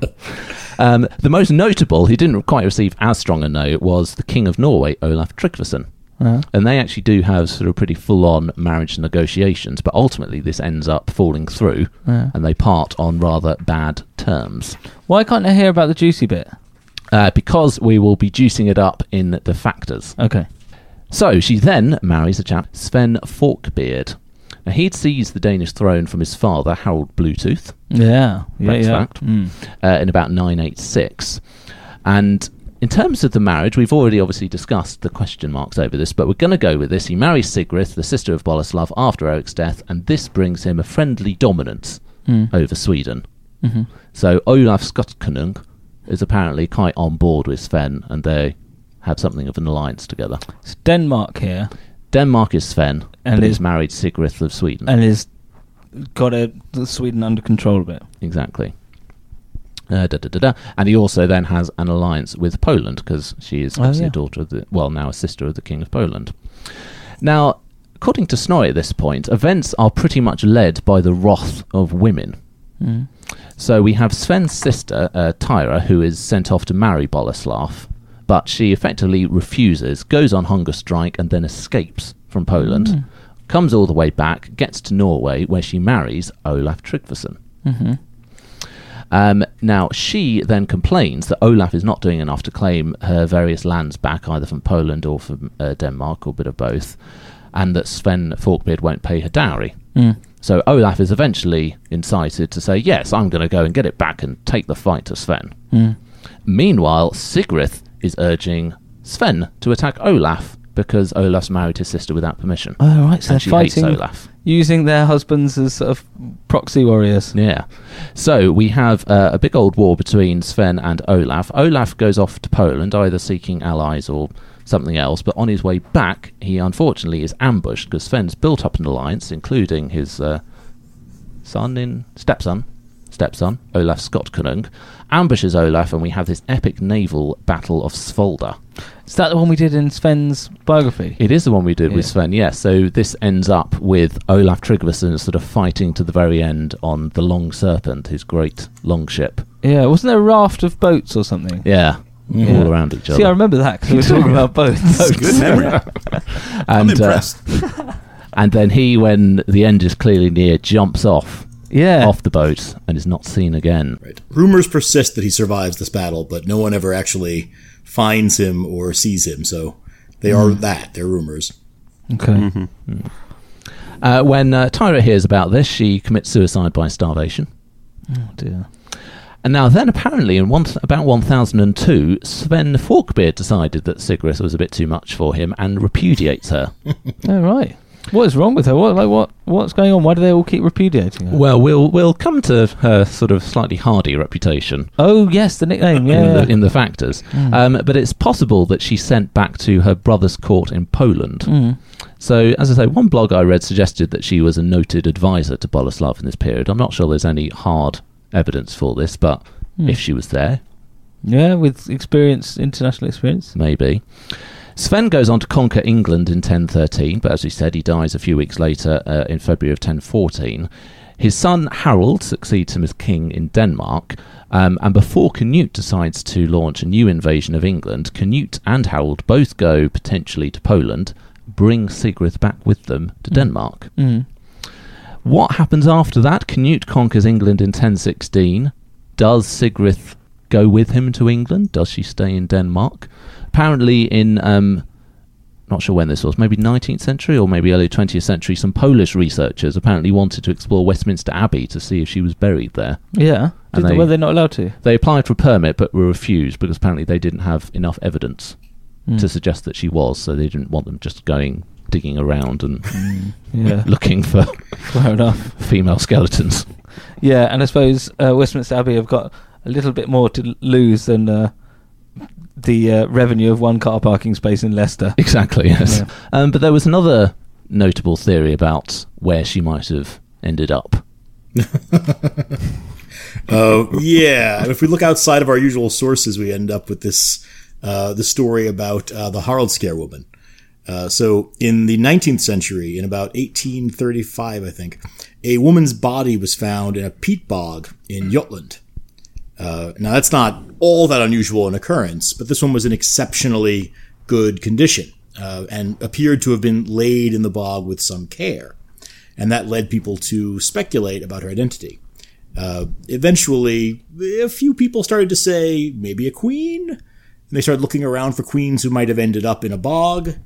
Um, the most notable, who didn't quite receive as strong a no, was the King of Norway, Olaf Tryggvason. Uh, And they actually do have sort of pretty full on marriage negotiations, but ultimately this ends up falling through Yeah. and they part on rather bad terms. why can't I hear about the juicy bit? Uh, because we will be juicing it up in the factors. Okay. So she then marries a chap, Sven Forkbeard. Now, he'd seized the Danish throne from his father, Harold Bluetooth, Yeah. Yeah. Yeah. fact. Mm. uh, in about 986. And in terms of the marriage, we've already obviously discussed the question marks over this, but we're going to go with this. He marries Sigrith, the sister of Boleslav, after Eric's death, and this brings him a friendly dominance hmm. over Sweden. Mm-hmm. So Olaf Skotkonung is apparently quite on board with Sven, and they have something of an alliance together. It's Denmark here, Denmark is Sven, And is- he's married Sigrith of Sweden. and is got a, Sweden under control a bit. Exactly. Uh, da, da, da, da. And he also then has an alliance with Poland because she is Oh, obviously yeah. a daughter of the, well, now a sister of the King of Poland. Now, according to Snorri at this point, events are pretty much led by the wrath of women. Mm. So we have Sven's sister, uh, Tyra, who is sent off to marry Boleslav, but she effectively refuses, goes on hunger strike, and then escapes from Poland, comes all the way back, gets to Norway, where she marries Olaf Tryggvason. Mm-hmm. Um, now, she then complains that Olaf is not doing enough to claim her various lands back, either from Poland or from uh, Denmark, or a bit of both, and that Sven Forkbeard won't pay her dowry. Mm. So Olaf is eventually incited to say, Yes, I'm going to go and get it back and take the fight to Sven. Mm. Meanwhile, Sigrith is urging Sven to attack Olaf because Olaf's married his sister without permission. Oh, right. So and they're she hates fighting Olaf. using their husbands as sort of Proxy warriors. Yeah. So we have uh, a big old war between Sven and Olaf. Olaf goes off to Poland, either seeking allies or something else, but on his way back, he unfortunately is ambushed because Sven's built up an alliance, including his uh, son in stepson, stepson Olaf Skotkonung, ambushes Olaf, and we have this epic naval battle of Svolda. Is that the one we did in Sven's biography? It is the one we did with Sven, yes. So this ends up with Olaf Tryggvason sort of fighting to the very end on the Long Serpent, his great longship. Yeah, wasn't there a raft of boats or something? Yeah, Yeah. all around each other. See, I remember that because we were talking about <laughs> boats. Good memory. I'm and, uh, impressed. <laughs> and then he, when the end is clearly near, jumps off yeah. off the boat and is not seen again. Right. Rumors persist that he survives this battle, but no one ever actually finds him or sees him. So they are that. They're rumors. Okay. Uh, when uh, Tyra hears about this, she commits suicide by starvation. Oh dear. And now, then, apparently, in one about 1002, Sven Forkbeard decided that Sigrid was a bit too much for him and repudiates her. <laughs> Oh right. What is wrong with her? What like what what's going on? Why do they all keep repudiating her? Well, we'll we'll come to her sort of slightly hardy reputation oh yes, the nickname. Yeah. in, the, in the factors. Um, but it's possible that she sent back to her brother's court in Poland. Mm. So, as I say, one blog I read suggested that she was a noted advisor to Boleslav in this period. I'm not sure there's any hard evidence for this, but if she was there, Yeah, with experience, international experience. maybe. Sven goes on to conquer England in 1013, but as we said, he dies a few weeks later uh, in February of 1014. His son Harold succeeds him as king in Denmark, um, and before Canute decides to launch a new invasion of England, Canute and Harold both go potentially to Poland, bring Sigrid back with them to Denmark. Mm. What happens after that? Canute conquers England in 1016. Does Sigrid go with him to England? Does she stay in Denmark? Apparently, in um, not sure when this was, maybe 19th century or maybe early 20th century, some Polish researchers apparently wanted to explore Westminster Abbey to see if she was buried there. Yeah. Did they, they- were they not allowed to? They applied for a permit but were refused because apparently they didn't have enough evidence Mm. to suggest that she was, so they didn't want them just going digging around and Yeah. <laughs> looking for Fair enough. female skeletons. Yeah, and I suppose uh, Westminster Abbey have got a little bit more to lose than uh, the uh, revenue of one car parking space in Leicester. Exactly, yes. Yeah. Um, but there was another notable theory about where she might have ended up. <laughs> Uh, yeah, and if we look outside of our usual sources, we end up with this uh, the story about uh, the Haraldskær woman. Uh, so, in the 19th century, in about 1835, I think, a woman's body was found in a peat bog in Jutland. Uh, now, that's not all that unusual an occurrence, but this one was in exceptionally good condition uh, and appeared to have been laid in the bog with some care. And that led people to speculate about her identity. Uh, eventually, a few people started to say maybe a queen, and they started looking around for queens who might have ended up in a bog.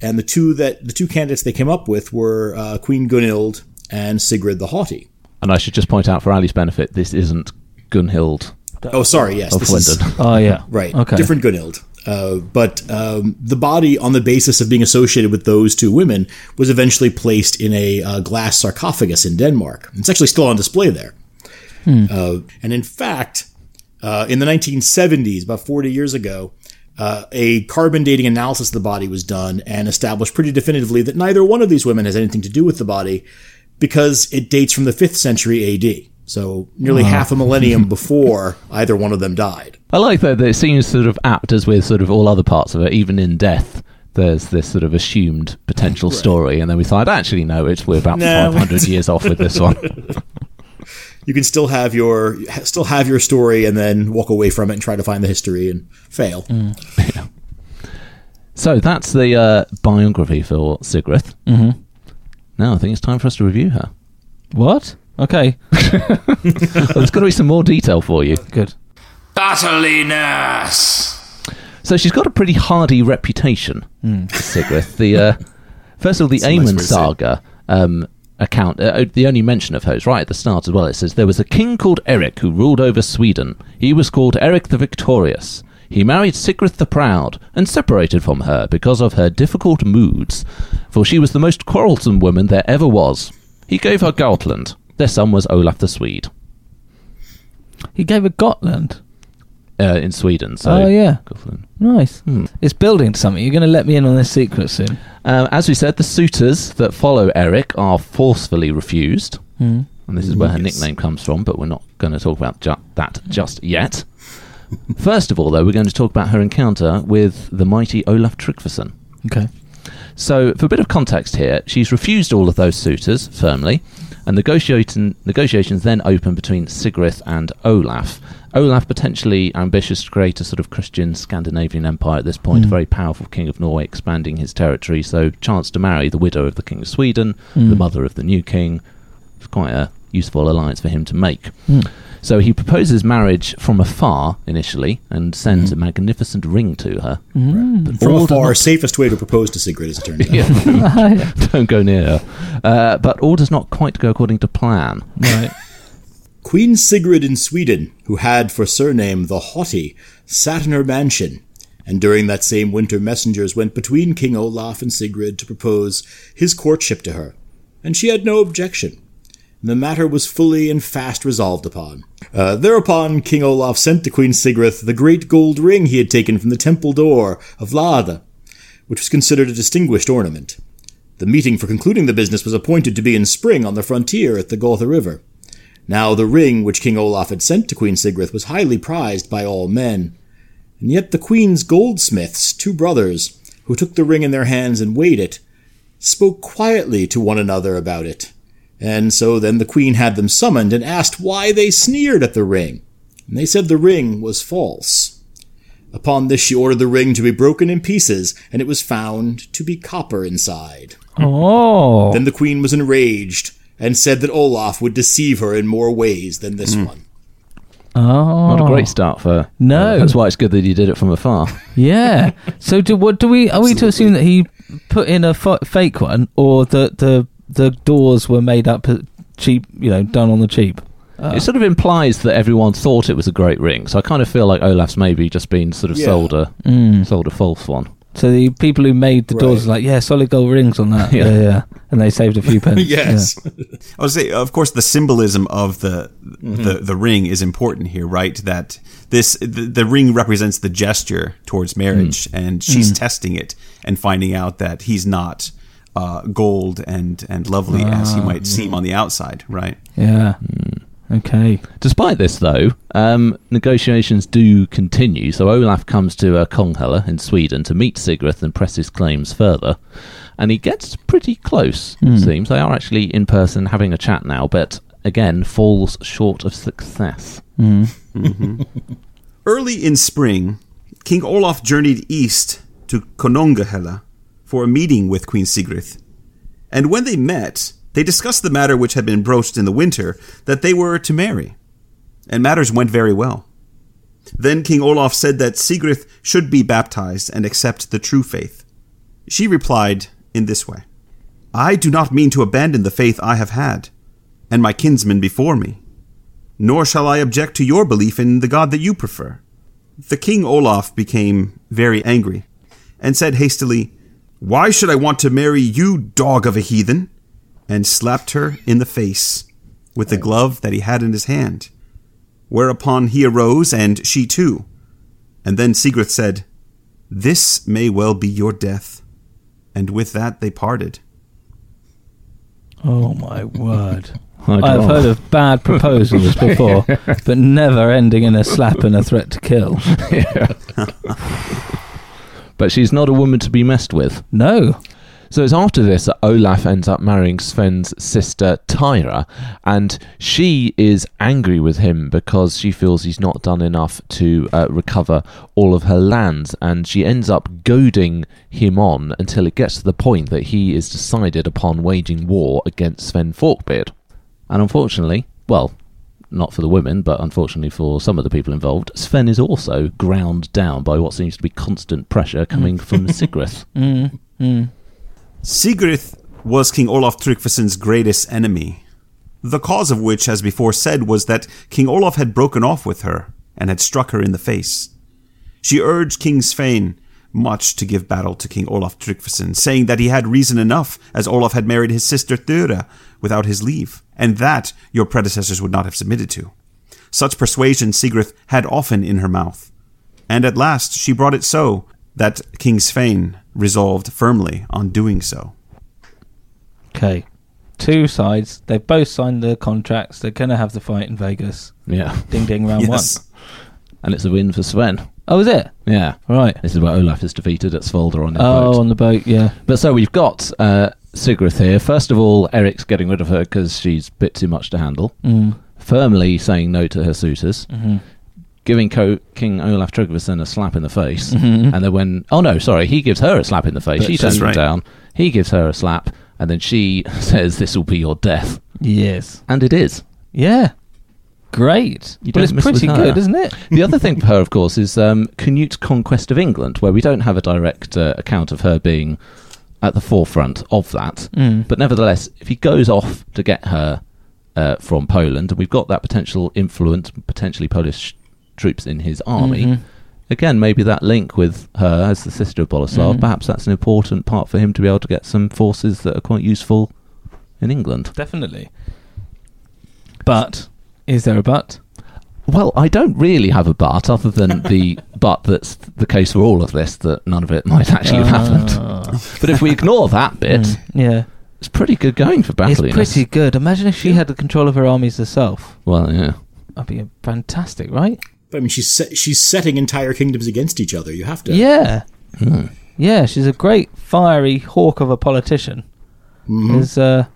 And the two that the two candidates they came up with were uh, Queen Gunhild and Sigrid the Haughty. And I should just point out for Ali's benefit, this isn't Gunhild Oh, sorry, yes, of this is <laughs> Oh yeah. right, Okay. different Gunhild. Uh, but um, the body, on the basis of being associated with those two women, was eventually placed in a uh, glass sarcophagus in Denmark. It's actually still on display there. Uh, and in fact, uh, in the 1970s, about 40 years ago, uh, a carbon dating analysis of the body was done and established pretty definitively that neither one of these women has anything to do with the body because it dates from the 5th century AD. So nearly half a millennium <laughs> before either one of them died. I like that, that it seems sort of apt as with sort of all other parts of it, even in death. There's this sort of assumed potential story, and then we thought, actually, no, it's we're about No. 500 <laughs> years off with this one. You can still have your still have your story and then walk away from it and try to find the history and fail. So that's the uh, biography for Sigrid. Mm-hmm. Now I think it's time for us to review her. What? Okay. Well, <laughs> there's got to be some more detail for you. Good. Battliness. So she's got a pretty hardy reputation, Sigrid. The uh, first of all, the That's a nice Aemon way to say it. saga um, account. Uh, the only mention of her is right at the start as well. It says there was a king called Eric who ruled over Sweden. He was called Eric the Victorious. He married Sigrid the Proud and separated from her because of her difficult moods, for she was the most quarrelsome woman there ever was. He gave her Gautland. Their son was Olaf the Swede He gave a Gotland. uh, in Sweden. So oh yeah, Gotland. nice. Hmm. It's building to something. You're going to let me in on this secret soon. Um, as we said, the suitors that follow Eric are forcefully refused. Hmm. And this is where her Yes. nickname comes from, but we're not going to talk about ju- that just yet. First of all, though, we're going to talk about her encounter with the mighty Olaf Tryggvason. Okay. So, for a bit of context here, she's refused all of those suitors firmly, and negotiating, negotiations then open between Sigrid and Olaf. Olaf potentially ambitious to create a sort of Christian Scandinavian empire at this point, a hmm. very powerful king of Norway expanding his territory, so chance to marry the widow of the king of Sweden, the hmm. mother of the new king. It's quite a useful alliance for him to make. Hmm. So he proposes marriage from afar initially and sends a magnificent ring to her. But From all afar, not safest way to propose to Sigrid, as <laughs> it turns <laughs> out. <laughs> don't go near her. Uh, but all does not quite go according to plan. Right. Queen Sigrid in Sweden, who had for surname the Haughty, sat in her mansion, and during that same winter messengers went between King Olaf and Sigrid to propose his courtship to her, and she had no objection. The matter was fully and fast resolved upon. Uh, thereupon King Olaf sent to Queen Sigrid the great gold ring he had taken from the temple door of Lade, which was considered a distinguished ornament. The meeting for concluding the business was appointed to be in spring on the frontier at the Gotha River. Now the ring which King Olaf had sent to Queen Sigrid was highly prized by all men, and yet the queen's goldsmiths, two brothers, who took the ring in their hands and weighed it, spoke quietly to one another about it. And so then the queen had them summoned and asked why they sneered at the ring. And they said the ring was false. Upon this she ordered the ring to be broken in pieces, and it was found to be copper inside. Oh. Then the queen was enraged and said that Olaf would deceive her in more ways than this hmm. one. Oh. Not a great start for. No. Uh, that's why it's good that he did it from afar. Yeah. So do what do we are we to assume that he put in a f- fake one or that the the doors were made up uh, cheap, you know, done on the cheap? It sort of implies that everyone thought it was a great ring, so I kind of feel like Olaf's maybe just been sort of Yeah. sold a Mm. sold a false one. So the people who made the doors Right. were like, yeah, solid gold rings on that. <laughs> Yeah. Yeah, yeah. And they saved a few <laughs> pence. yes. <laughs> I would say, of course, the symbolism of the the, the ring is important here, right? That this the, the ring represents the gesture towards marriage, and she's testing it and finding out that he's not uh, gold and and lovely as he might seem on the outside, right? Yeah. Okay. Despite this, though, um, negotiations do continue. So Olaf comes to uh, Konghelle in Sweden to meet Sigrid and press his claims further. And he gets pretty close, it seems. They are actually in person having a chat now, but again, falls short of success. Early in spring, King Olaf journeyed east to Konungahella for a meeting with Queen Sigrid. And when they met, they discussed the matter which had been broached in the winter that they were to marry. And matters went very well. Then King Olaf said that Sigrid should be baptized and accept the true faith. She replied in this way I do not mean to abandon the faith I have had, and my kinsmen before me nor shall I object to your belief in the God that you prefer. The king Olaf became very angry and said hastily, Why should I want to marry you, dog of a heathen? and slapped her in the face with the glove that he had in his hand. Whereupon he arose, and she too. And then Sigrid said, This may well be your death. And with that they parted. Oh my word. <laughs> I I've heard of bad proposals before, <laughs> but never ending in a slap and a threat to kill. <laughs> But she's not a woman to be messed with. No. So it's after this that Olaf ends up marrying Sven's sister Tyra, and she is angry with him because she feels he's not done enough to uh, recover all of her lands, and she ends up goading him on until it gets to the point that he is decided upon waging war against Sven Forkbeard. And unfortunately, well, not for the women, but unfortunately for some of the people involved, Sven is also ground down by what seems to be constant pressure coming mm. from <laughs> Sigrid. Sigrid mm, mm. was King Olaf Tryggvason's greatest enemy, the cause of which, as before said, was that King Olaf had broken off with her and had struck her in the face. She urged King Svein, much to give battle to King Olaf Tryggvason, saying that he had reason enough, as Olaf had married his sister Thura without his leave, and that your predecessors would not have submitted to. Such persuasion Sigrid had often in her mouth. And at last she brought it so that King Svein resolved firmly on doing so. Okay. Two sides. They've both signed the contracts. They're going to have the fight in Vegas. Yeah. Ding ding round <laughs> Yes. one. And it's a win for Sven. Oh, is it? Yeah. Right. This is where Olaf is defeated at Svolder on his Oh, boat. on the boat, yeah. But so we've got uh, Sigrid here. First of all, Eric's getting rid of her because she's a bit too much to handle. Mm. Firmly saying no to her suitors. hmm Giving Co- King Olaf Tryggvason a slap in the face. Mhm. And then when... Oh, no, sorry. He gives her a slap in the face. But she that's turns him down. He gives her a slap. And then she <laughs> says, this will be your death. Yes. And it is. Yeah. Great. You well, it's pretty good, isn't it? The other thing for her, of course, is um, Canute's conquest of England, where we don't have a direct uh, account of her being at the forefront of that. Mm. But nevertheless, if he goes off to get her uh, from Poland, and we've got that potential influence, potentially Polish troops in his army, Mhm. again, maybe that link with her as the sister of Boleslav, Mhm. perhaps that's an important part for him to be able to get some forces that are quite useful in England. Definitely. But is there a but? Well, I don't really have a but, other than <laughs> the but that's the case for all of this, that none of it might actually have happened. Ah. But if we ignore that bit, Mm, yeah. it's pretty good going for Battle. It's Battliness. pretty good. Imagine if she had the control of her armies herself. Well, yeah. That'd be fantastic, right? But I mean, she's se- she's setting entire kingdoms against each other. You have to. Yeah. Hmm. Yeah, she's a great fiery hawk of a politician. Mhm. Is uh,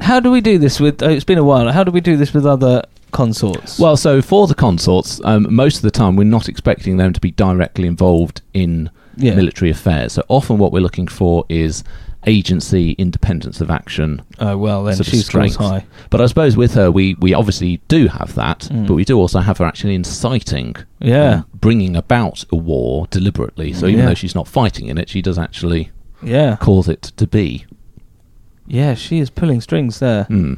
how do we do this with? Oh, it's been a while. How do we do this with other consorts? Well, so for the consorts, um, most of the time we're not expecting them to be directly involved in yeah. military affairs. So often what we're looking for is agency, independence of action. Oh well, then sort of she scores strength. high. But I suppose with her, we, we obviously do have that, Mm. but we do also have her actually inciting Yeah, um, bringing about a war deliberately. So even Yeah. though she's not fighting in it, she does actually yeah, cause it to be. yeah. She is pulling strings there. Hmm.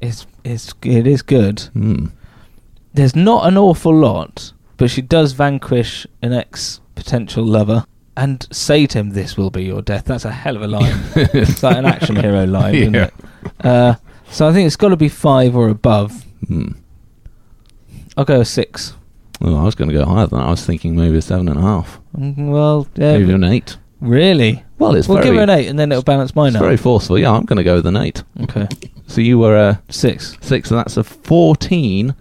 It's it's it is good. Hmm. There's not an awful lot, but she does vanquish an ex potential lover and say to him, "This will be your death." That's a hell of a line. <laughs> it's like an action hero line, isn't it? Uh, so I think it's got to be five or above. Hmm. I'll go a six. Well, I was going to go higher than that. I was thinking maybe a seven and a half, Mm, Well, yeah, maybe an eight. really. Well, it's we'll very, give her an eight, and then it'll balance mine it's out. very forceful. Yeah, I'm going to go with an eight. Okay, So you were a six. six, so that's a fourteen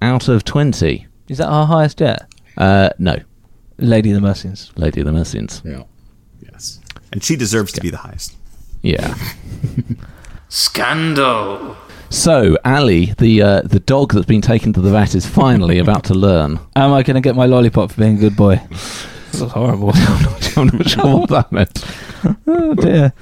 out of twenty. Is that our highest yet? Uh, no, Lady of the Mercians. Lady of the Mercians. Yeah. Yes. And she deserves to be the highest. Yeah. <laughs> Scandal. So Ali, the uh, the dog that's been taken to the vet, is finally <laughs> about to learn. Am I going to get my lollipop for being a good boy? <laughs> That's horrible. I'm not sure what that meant. oh dear.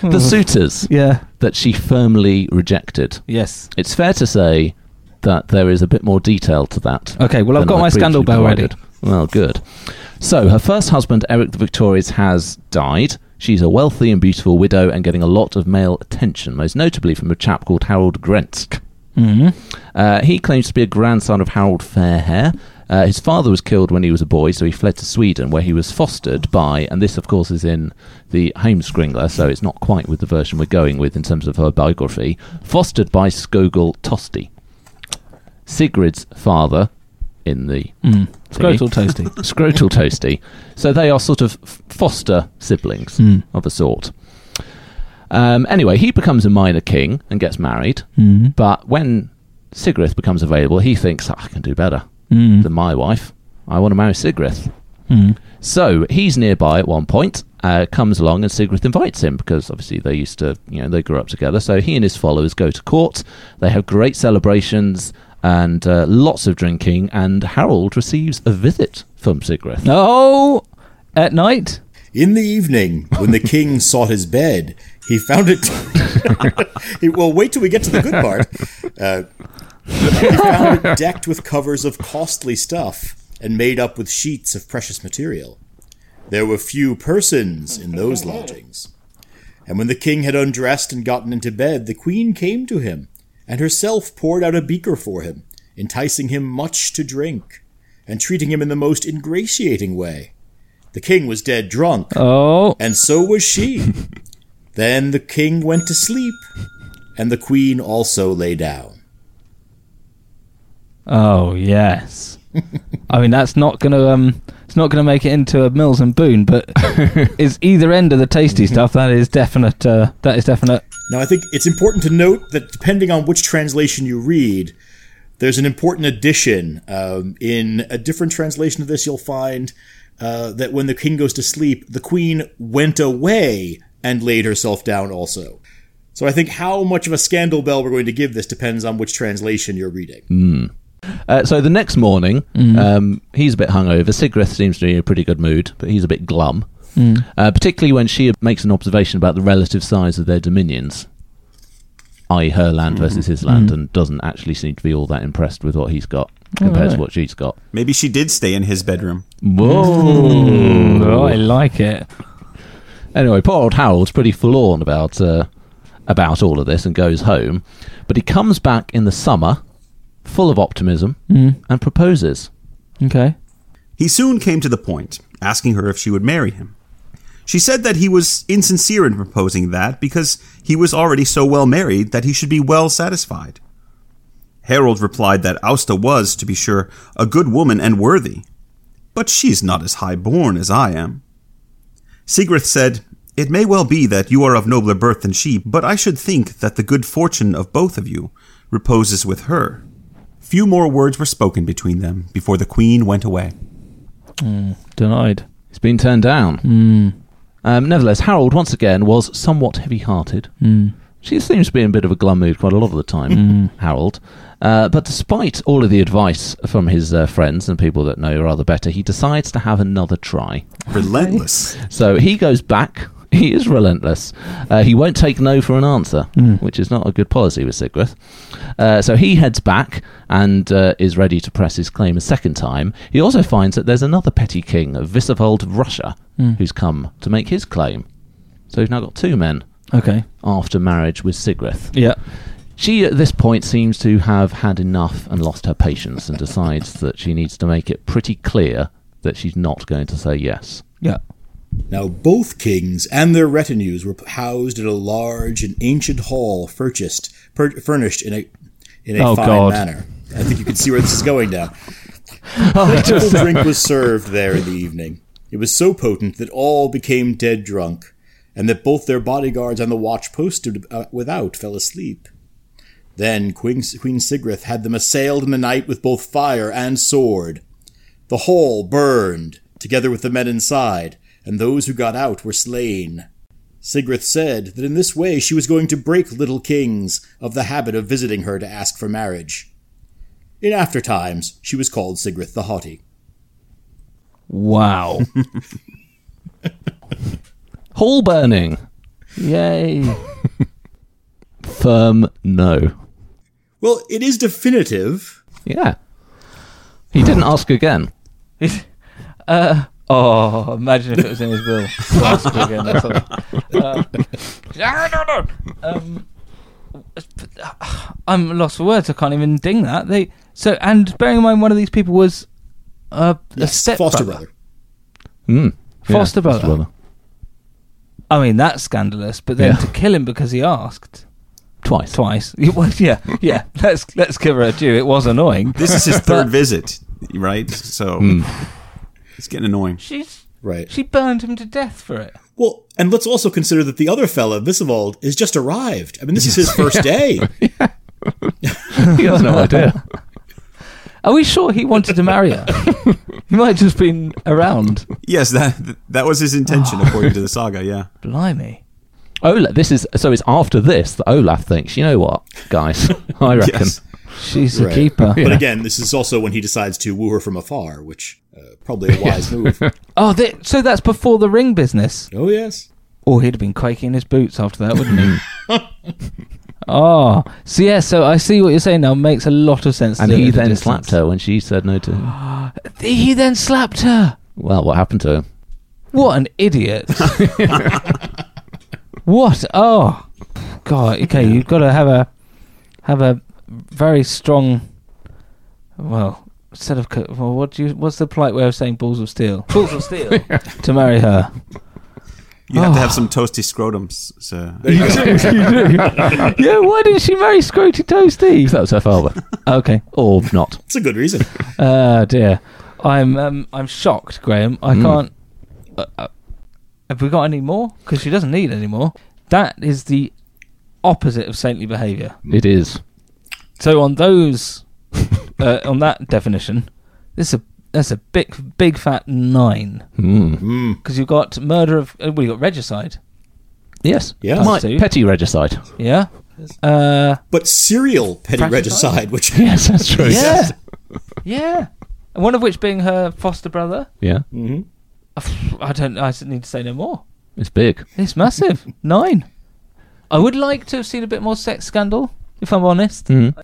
The suitors Yeah. That she firmly rejected. Yes. It's fair to say that there is a bit more detail to that. Okay. Well, I've got I my scandal bell ready. Well, good. So, her first husband, Eric the Victorious, has died. She's a wealthy and beautiful widow and getting a lot of male attention, most notably from a chap called Harold Grenske. hmm Uh, he claims to be a grandson of Harold Fairhair. Uh, his father was killed when he was a boy, so he fled to Sweden, where he was fostered by, and this, of course, is in the Heimskringla, so it's not quite with the version we're going with in terms of her biography, fostered by Skogul Tosti. Sigrid's father in the Mm. Scrotal toasty. <laughs> Scrotal Toasty. So they are sort of foster siblings Mm. of a sort. Um, anyway, he becomes a minor king and gets married, Mm. but when Sigrid becomes available, he thinks, "Oh, I can do better Mm. than my wife. I want to marry Sigrid. Mm. So he's nearby at one point, uh, comes along, and Sigrid invites him because obviously they used to, you know, they grew up together. So he and his followers go to court. They have great celebrations and uh, lots of drinking, and Harold receives a visit from Sigrid. Oh, at night. In the evening, when the king <laughs> sought his bed, he found it. <laughs> He- well, wait till we get to the good part. Uh, he found it decked with covers of costly stuff and made up with sheets of precious material. There were few persons in those lodgings. And when the king had undressed and gotten into bed, the queen came to him, and herself poured out a beaker for him, enticing him much to drink, and treating him in the most ingratiating way. The king was dead drunk, Oh, and so was she. then the king went to sleep, and the queen also lay down. Oh yes. I mean, that's not going to um, it's not going to make it into a Mills and Boon, but <laughs> it's either end of the tasty stuff. That is definite. Uh, that is definite. Now, I think it's important to note that depending on which translation you read, there's an important addition. Um, in a different translation of this, you'll find uh, that when the king goes to sleep, the queen went away and laid herself down also. So I think how much of a scandal bell we're going to give this depends on which translation you're reading. Uh, so the next morning, um, he's a bit hungover. Sigrith seems to be in a pretty good mood, but he's a bit glum. Uh, particularly when she makes an observation about the relative size of their dominions, i.e., her land versus his land, and doesn't actually seem to be all that impressed with what he's got compared to what she's got. Maybe she did stay in his bedroom. Whoa! Oh, I like it. Anyway, poor old Harold's pretty forlorn about uh, about all of this and goes home, but he comes back in the summer, full of optimism, mm. and proposes. Okay. He soon came to the point, asking her if she would marry him. She said that he was insincere in proposing that because he was already so well married that he should be well satisfied. Harold replied that Austa was, to be sure, a good woman and worthy, but she's not as high born as I am. Sigrith said, It may well be that you are of nobler birth than she, but I should think that the good fortune of both of you reposes with her. Few more words were spoken between them before the queen went away. Denied. He's been turned down. Um, nevertheless, Harold once again was somewhat heavy-hearted. She seems to be in a bit of a glum mood quite a lot of the time, Harold. Uh, but despite all of the advice from his uh, friends and people that know her rather better, he decides to have another try. Relentless. So he goes back. He is relentless. Uh, he won't take no for an answer, which is not a good policy with Sigrith. Uh, so he heads back and uh, is ready to press his claim a second time. He also finds that there's another petty king, Visivold of Russia, who's come to make his claim. So he's now got two men Okay. after marriage with Sigrith. Yeah. She, at this point, seems to have had enough and lost her patience and decides that she needs to make it pretty clear that she's not going to say yes. Yeah. Now, both kings and their retinues were housed in a large and ancient hall purchased, pur- furnished in a in a Oh, fine God. manner. I think you can see where this is going now. <laughs> Plentiful drink was served there in the evening. It was so potent that all became dead drunk, and that both their bodyguards and the watch posted uh, without fell asleep. Then Queen, Queen Sigrith had them assailed in the night with both fire and sword. The hall burned, together with the men inside, and those who got out were slain. Sigrith said that in this way she was going to break little kings of the habit of visiting her to ask for marriage. In after times, she was called Sigrith the Haughty. Wow. <laughs> Hall burning. Yay. Firm no. Well, it is definitive. Yeah. He didn't ask again. <laughs> uh, oh, imagine if it was in his will. <laughs> to ask her again or something. Uh, no, no, no. Um, I'm lost for words. I can't even ding that. They so and bearing in mind one of these people was uh, a Yes, step foster brother. Mm. Foster brother. I mean that's scandalous. But then Yeah. to kill him because he asked Twice. twice. <laughs> Well, yeah, yeah. Let's let's give her a due. It was annoying. This is his third <laughs> visit, right? So it's getting annoying. She's Right. she burned him to death for it. Well, and let's also consider that the other fella, Visivold, is just arrived. I mean, this is his <laughs> first day. <laughs> he has no idea. Are we sure he wanted to marry her? he might have just been around. Yes, that that was his intention, according to the saga. Yeah. <laughs> Blimey. Olaf, this is so. It's after this that Olaf thinks, you know what, guys, I reckon. Yes. She's a Right. keeper. But again, this is also when he decides to woo her from afar, which uh, probably a <laughs> wise move. <laughs> Oh, they, so that's before the ring business. Oh yes. Or he'd have been quaking in his boots after that, wouldn't he? <laughs> oh, so yeah. So I see what you're saying now. Makes a lot of sense. And to he at a then distance. slapped her when she said no to him. <gasps> He then slapped her. Well, what happened to him? What an idiot! what? Oh, God. Okay, you've got to have a have a very strong. Well, instead of co- well, what do you? What's the polite way of saying balls of steel? Balls of steel <laughs> to marry her. You have to have Oh. some toasty scrotums. So. <laughs> yeah, why didn't she marry Scroty Toasty? That was her father. Okay. or not. It's a good reason. Oh <laughs> dear, I'm um, I'm shocked, Graham. I Mm. can't. Uh, uh, have we got any more? Because she doesn't need any more. That is the opposite of saintly behaviour. It is. So on those, uh, on that definition, this is a that's a big big fat nine Mm. because you've got murder of uh, well you got regicide. Yes. Yeah. My, Two. petty regicide. Yeah. Uh, But serial petty Fratricide? regicide, which <laughs> Yes, that's true. yeah. yeah. And one of which being her foster brother. Yeah. Mhm. I don't. I need to say no more. It's big. It's massive. Nine. I would like to have seen a bit more sex scandal, if I'm honest. Mm.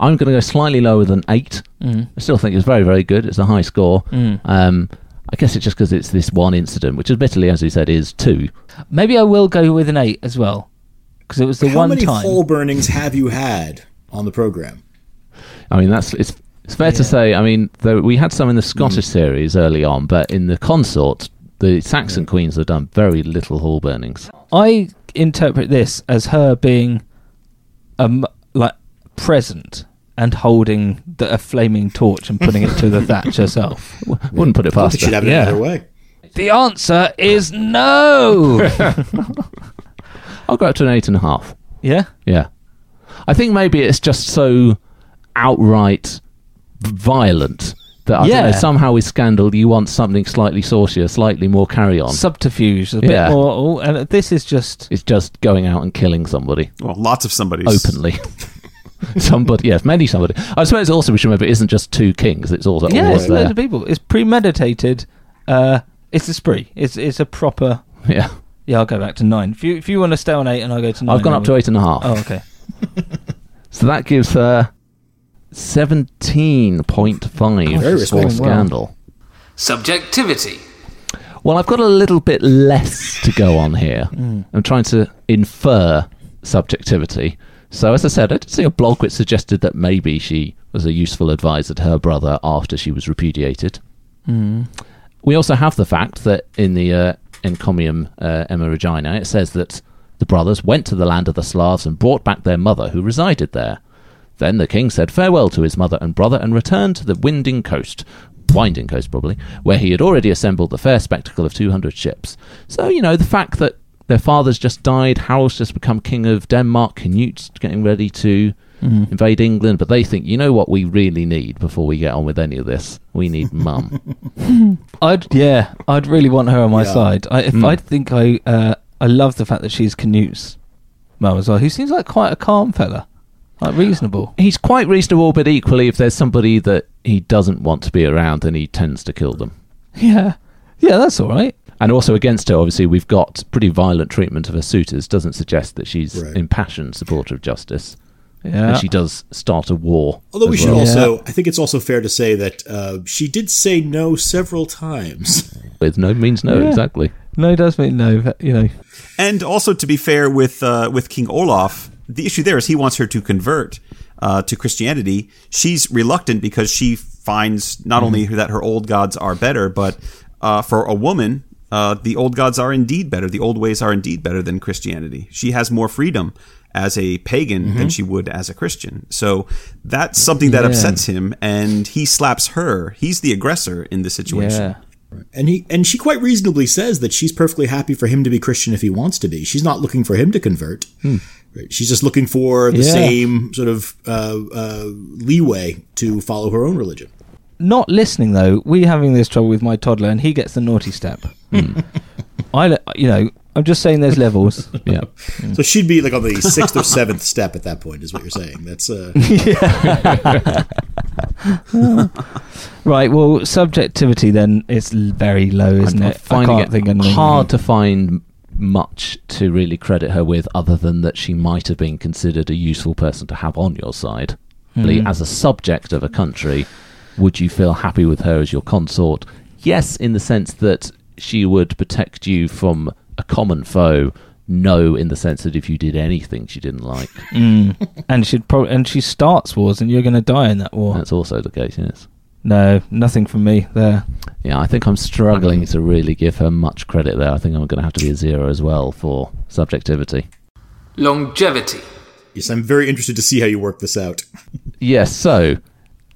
I'm going to go slightly lower than eight. Mm. I still think it's very, very good. It's a high score. Mm. Um, I guess it's just because it's this one incident, which admittedly, as you said, is two. Maybe I will go with an eight as well, because it was the how one many time. hole burnings have you had on the program? I mean, that's it's. It's fair to say. I mean, there, we had some in the Scottish series early on, but in the consort, the Saxon queens have done very little hall burnings. I interpret this as her being, um, like present and holding the, a flaming torch and putting it to the <laughs> thatch herself. <laughs> Wouldn't put it I think past she'd her. have it Yeah. another way. The answer is no. <laughs> I'll go up to an eight and a half. yeah. Yeah, I think maybe it's just so outright violent that I don't know, somehow with scandal you want something slightly saucier, slightly more carry on. Subterfuge, a bit more. Oh, and this is just It's just going out and killing somebody Well, lots of somebody's. openly. <laughs> somebody, yes, many somebody. I suppose also we should remember it isn't just two kings; it's also yeah, it's there. loads of people. It's premeditated. Uh, it's a spree. It's it's a proper. Yeah, Yeah, I'll go back to nine. If you if you want to stay on eight, and I'll go to 9 I've gone up to eight and a half. Oh, okay. <laughs> So that gives her seventeen point five for respectable. scandal. Subjectivity. Well, I've got a little bit less to go on here. <laughs> I'm trying to infer subjectivity. So, as I said, I did see a blog which suggested that maybe she was a useful advisor to her brother after she was repudiated. We also have the fact that in the uh, Encomium uh, Emma Regina, it says that the brothers went to the land of the Slavs and brought back their mother, who resided there. Then the king said farewell to his mother and brother and returned to the winding coast, winding coast probably, where he had already assembled the fair spectacle of 200 ships. So, you know, the fact that their father's just died, Harold's just become king of Denmark, Canute's getting ready to invade England, but they think, you know what we really need before we get on with any of this? We need <laughs> mum. <laughs> I'd yeah, I'd really want her on my Yeah. side. I if Mm. I think I uh, I love the fact that she's Canute's mum as well. Who seems like quite a calm fella, like reasonable. He's quite reasonable, but equally, if there's somebody that he doesn't want to be around, then he tends to kill them. Yeah, yeah, that's all right. And also against her, obviously, we've got pretty violent treatment of her suitors. Doesn't suggest that she's Right. impassioned supporter of justice. Yeah, And she does start a war. Although we should well. also, I think it's also fair to say that uh, she did say no several times. <laughs> with no means no, Yeah. exactly. no does mean no. but, You know, And also, to be fair with uh, with King Olaf, the issue there is he wants her to convert uh, to Christianity. She's reluctant because she finds not only that her old gods are better, but uh, for a woman, uh, the old gods are indeed better. The old ways are indeed better than Christianity. She has more freedom as a pagan than she would as a Christian. So that's something that Yeah. upsets him, and he slaps her. He's the aggressor in the situation. yeah, And he and she quite reasonably says that she's perfectly happy for him to be Christian if he wants to be. She's not looking for him to convert. Right? She's just looking for the Yeah. same sort of uh, uh, leeway to follow her own religion. not listening though. We having this trouble with my toddler, and he gets the naughty step. <laughs> I, you know, I'm just saying there's levels. Yeah. <laughs> So she'd be like on the sixth or seventh step at that point, is what you're saying. That's uh, <laughs> right. Well, subjectivity then is very low, isn't I'm it? I finding can't it think anything. hard to find much to really credit her with, other than that she might have been considered a useful person to have on your side. Lee, As a subject of a country, would you feel happy with her as your consort? Yes, in the sense that she would protect you from a common foe. No, in the sense that if you did anything she didn't like, <laughs> Mm. and she'd probably and she starts wars, and you're going to die in that war. that's also the case. Yes. No, nothing from me there. Yeah, I think I'm struggling to really give her much credit there. I think I'm going to have to be a zero as well for subjectivity. Longevity. Yes, I'm very interested to see how you work this out. Yes, so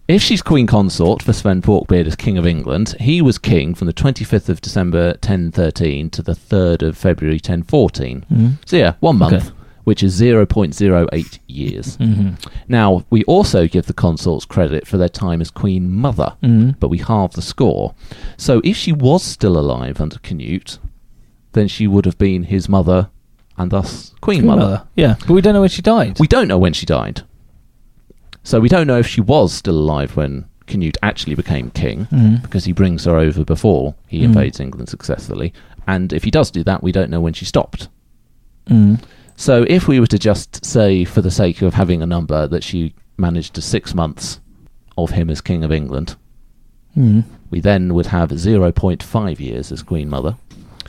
if she's Queen Consort for Sven Forkbeard as King of England, he was king from the 25th of December 1013 to the 3rd of February 1014. Mm-hmm. So yeah, one month, Okay. which is 0.08 years. Mm-hmm. Now, we also give the consorts credit for their time as Queen Mother, mm-hmm. but we halve the score. So if she was still alive under Canute, then she would have been his mother and thus Queen, Mother. Yeah, but we don't know when she died. We don't know when she died. So we don't know if she was still alive when Canute actually became king, Mm. because he brings her over before he Mm. invades England successfully. And if he does do that, we don't know when she stopped. Mm. So if we were to just say, for the sake of having a number, that she managed to six months of him as King of England, Mm. we then would have 0.5 years as Queen Mother.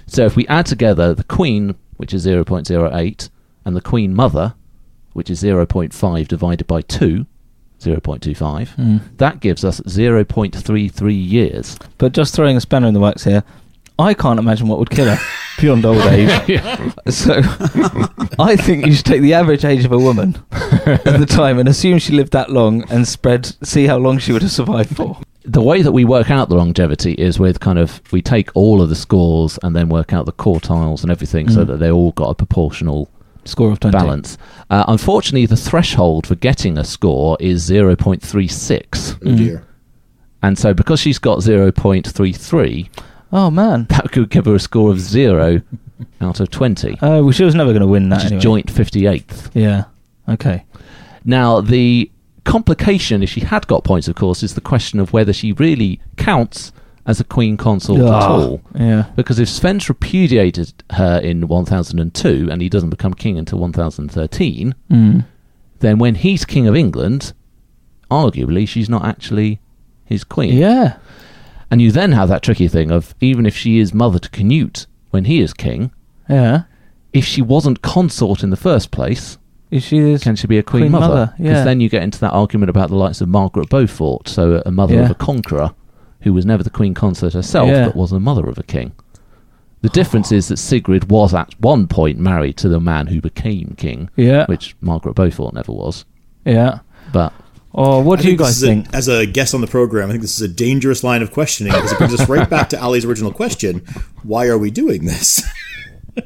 So if we add together the Queen, which is 0.08, and the Queen Mother, which is 0.5 divided by 2, 0.25, Mm. that gives us 0.33 years. But just throwing a spanner in the works here, I can't imagine what would kill her <laughs> beyond old age. <laughs> So I think you should take the average age of a woman at the time and assume she lived that long and spread, see how long she would have survived for. The way that we work out the longevity is with kind of, we take all of the scores and then work out the quartiles and everything so Mm. that they all got a proportional Score of 20. balance. Uh, unfortunately, the threshold for getting a score is 0.36. Oh dear. And so, because she's got 0.33, Oh, man. that could give her a score of 0 out of 20, Oh, well, she was never going to win that which anyway. is joint 58th. Yeah. Okay. Now, the complication, if she had got points, of course, is the question of whether she really counts as a queen consort at Ah, all. Yeah. Because if Sven's repudiated her in 1002 and he doesn't become king until 1013, Mm. then when he's king of England, arguably she's not actually his queen. Yeah. And you then have that tricky thing of even if she is mother to Canute when he is king, Yeah. if she wasn't consort in the first place, Is she is can she be a queen, Queen mother? mother, Because yeah. then you get into that argument about the likes of Margaret Beaufort, so a mother Yeah. of a conqueror who was never the queen consort herself, Yeah. but was the mother of a king. The <gasps> difference is that Sigrid was at one point married to the man who became king, Yeah. which Margaret Beaufort never was. Yeah. But Oh, what I do you guys is a- think? as a guest on the program, I think this is a dangerous line of questioning because it brings us right back to Ali's original question: Why are we doing this? <laughs>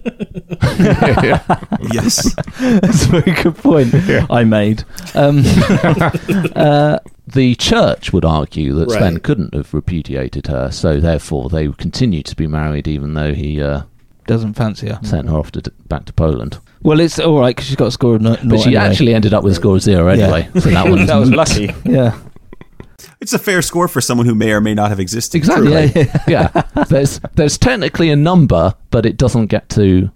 yes. That's a very good point I made. Um, <laughs> uh, the church would argue that Sven couldn't have repudiated her, so therefore they would continue to be married even though he uh, doesn't fancy her. sent her off to, back to Poland. Well, it's all right because she's got a score of no, But she actually ended up with a score of zero Yeah. anyway. So that <laughs> one that was lucky. <laughs> Yeah. It's a fair score for someone who may or may not have existed. Exactly. Yeah, yeah. yeah. <laughs> There's there's technically a number, but it doesn't get to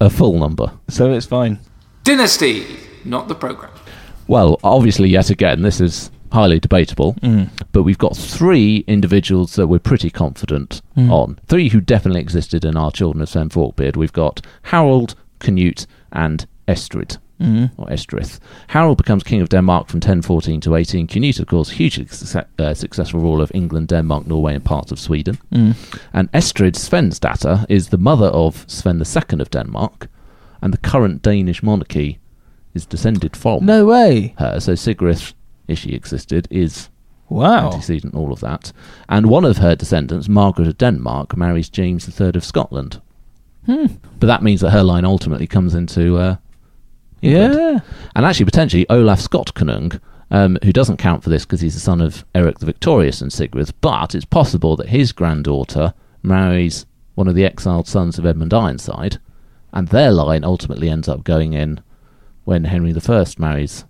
a full number. So it's fine. Dynasty, not the program. Well, obviously, yet again, this is highly debatable. Mm. But we've got three individuals that we're pretty confident Mm. on. Three who definitely existed in our Children of Sven Forkbeard. We've got Harold, Canute, and Estrid. Mm. Or Estrith. Harold becomes King of Denmark from 1014 to 18. Canute, of course, hugely success, uh, successful ruler of England, Denmark, Norway, and parts of Sweden. Mm. And Estrid Svensdatter is the mother of Sven II of Denmark, and the current Danish monarchy is descended from No way. her. So Sigrid, if she existed, is Wow. antecedent, all of that. And one of her descendants, Margaret of Denmark, marries James III of Scotland. Hmm. But that means that her line ultimately comes into uh, England. Yeah. And actually, potentially, Olaf Skotkonung, um, who doesn't count for this because he's the son of Eric the Victorious and Sigrid, but it's possible that his granddaughter marries one of the exiled sons of Edmund Ironside, and their line ultimately ends up going in when Henry I marries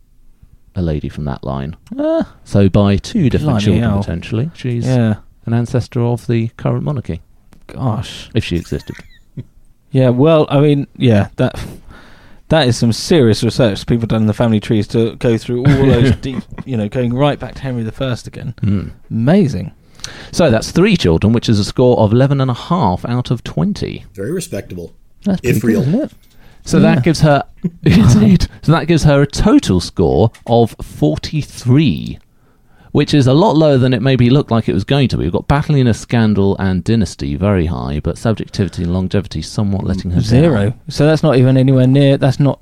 a lady from that line. Ah, So by two different children, hell. potentially, she's yeah. an ancestor of the current monarchy, Gosh. if she existed. <laughs> Yeah. Well, I mean, yeah. That that is some serious research people done in the family trees to go through all <laughs> those deep. You know, going right back to Henry the First again. Hmm. Amazing. So that's three children, which is a score of 11.5 out of 20. Very respectable. That's If pretty real. good, isn't it? So Yeah. that gives her <laughs> <laughs> indeed. So that gives her a total score of 43, which is a lot lower than it maybe looked like it was going to be. We've got battliness, scandal, and dynasty very high, but subjectivity and longevity somewhat letting her Zero. down. So that's not even anywhere near. That's not.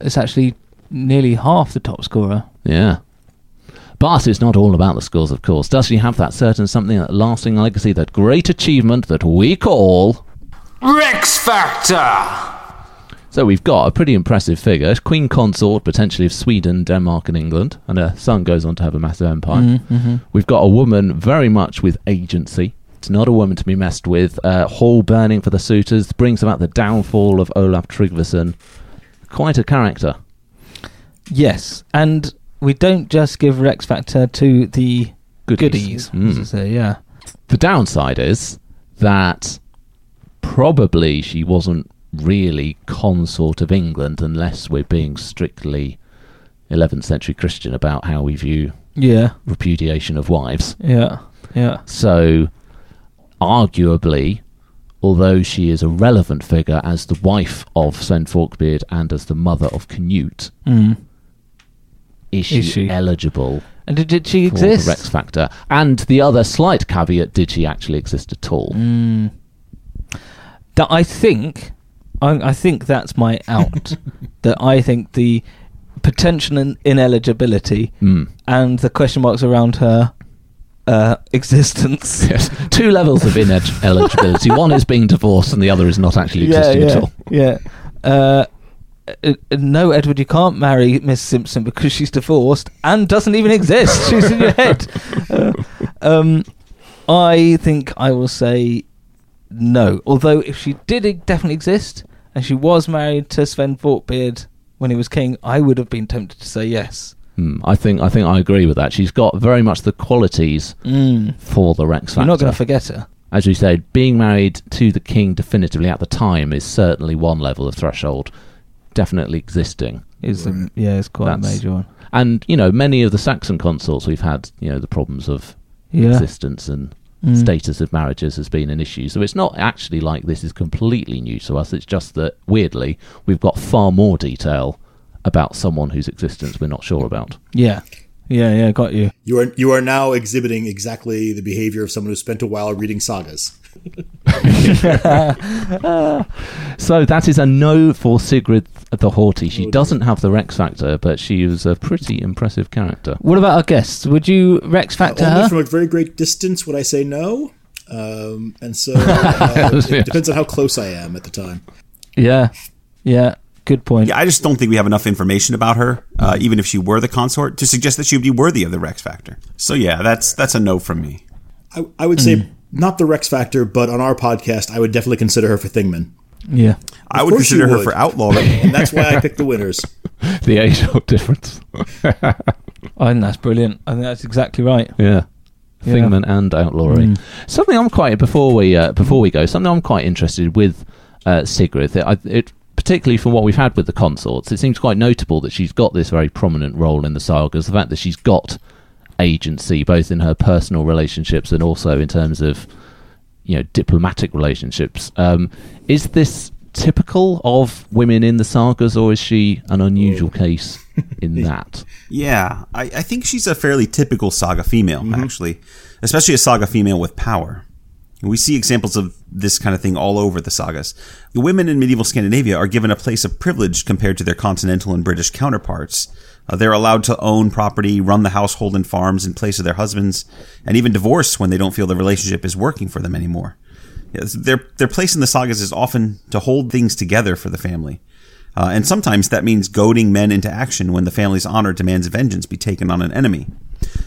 It's actually nearly half the top scorer. Yeah. But it's not all about the scores, of course. Does she have that certain something, that lasting legacy, that great achievement that we call Rex Factor! So we've got a pretty impressive figure, Queen Consort potentially of Sweden, Denmark, and England, and her son goes on to have a massive empire. We've got a woman very much with agency. It's not a woman to be messed with. Uh, hall burning for the suitors brings about the downfall of Olaf Tryggvason. Quite a character. Yes, and we don't just give Rex Factor to the Goodies. goodies. Mm. say, yeah. The downside is that probably she wasn't really consort of England unless we're being strictly 11th century Christian about how we view Yeah, repudiation of wives. yeah, yeah. So, arguably, although she is a relevant figure as the wife of Sven Forkbeard and as the mother of Canute, Mm. is she, Is she? eligible And did, she for exist? the Rex Factor? And the other slight caveat: did she actually exist at all? Mm. That I think, I, I think that's my out. <laughs> that I think the potential in, ineligibility Mm. and the question marks around her uh, existence. <laughs> Yes. Two levels of ineligibility. <laughs> One is being divorced, and the other is not actually existing yeah, at all. yeah. Uh, uh, no, Edward, you can't marry Miss Simpson because she's divorced and doesn't even exist. she's in your head. Uh, um, I think I will say no. Although, if she did definitely exist and she was married to Sven Forkbeard when he was king, I would have been tempted to say yes. Mm, I think I think I agree with that. She's got very much the qualities Mm. for the Rex Factor. You're not going to forget her. As you said, being married to the king definitively at the time is certainly one level of threshold. Definitely existing. Is um, yeah, it's quite That's- a major one. And, you know, many of the Saxon consorts we've had, you know, the problems of Yeah. existence and Mm. status of marriages has been an issue. So it's not actually like this is completely new to us. It's just that, weirdly, we've got far more detail about someone whose existence we're not sure about. Yeah, yeah, yeah. Got you. You are you are now exhibiting exactly the behavior of someone who spent a while reading sagas. <laughs> So that is a no for Sigrid the Haughty. She doesn't have the Rex Factor, but she is a pretty impressive character. What about our guests? Would you Rex Factor Only her? from a very great distance would I say no, um, and so <laughs> uh, it depends on how close I am at the time. Yeah, yeah. Good point. Yeah, I just don't think we have enough information about her, uh, even if she were the consort, to suggest that she would be worthy of the Rex Factor. So yeah, that's that's a no from me. I, I would say not the Rex Factor, but on our podcast, I would definitely consider her for Thingman, Yeah. I would course you consider her would. for outlaw. <laughs> and that's why I picked the winners. <laughs> The age old difference. <laughs> I think that's brilliant. I think that's exactly right. Yeah. Yeah. Thingman and outlawry. Something I'm quite before we uh, before we go. Something I'm quite interested with uh, Sigrid. It, I, it particularly from what we've had with the consorts. It seems quite notable that she's got this very prominent role in the sagas. The fact that she's got agency both in her personal relationships and also in terms of you know diplomatic relationships. Um, is this typical of women in the sagas, or is she an unusual case in <laughs> that? Yeah, I, I think she's a fairly typical saga female, Mm-hmm. actually, especially a saga female with power. We see examples of this kind of thing all over the sagas. The women in medieval Scandinavia are given a place of privilege compared to their continental and British counterparts. Uh, they're allowed to own property, run the household and farms in place of their husbands, and even divorce when they don't feel the relationship is working for them anymore. Yes, their their place in the sagas is often to hold things together for the family. Uh, and sometimes that means goading men into action when the family's honor demands vengeance be taken on an enemy.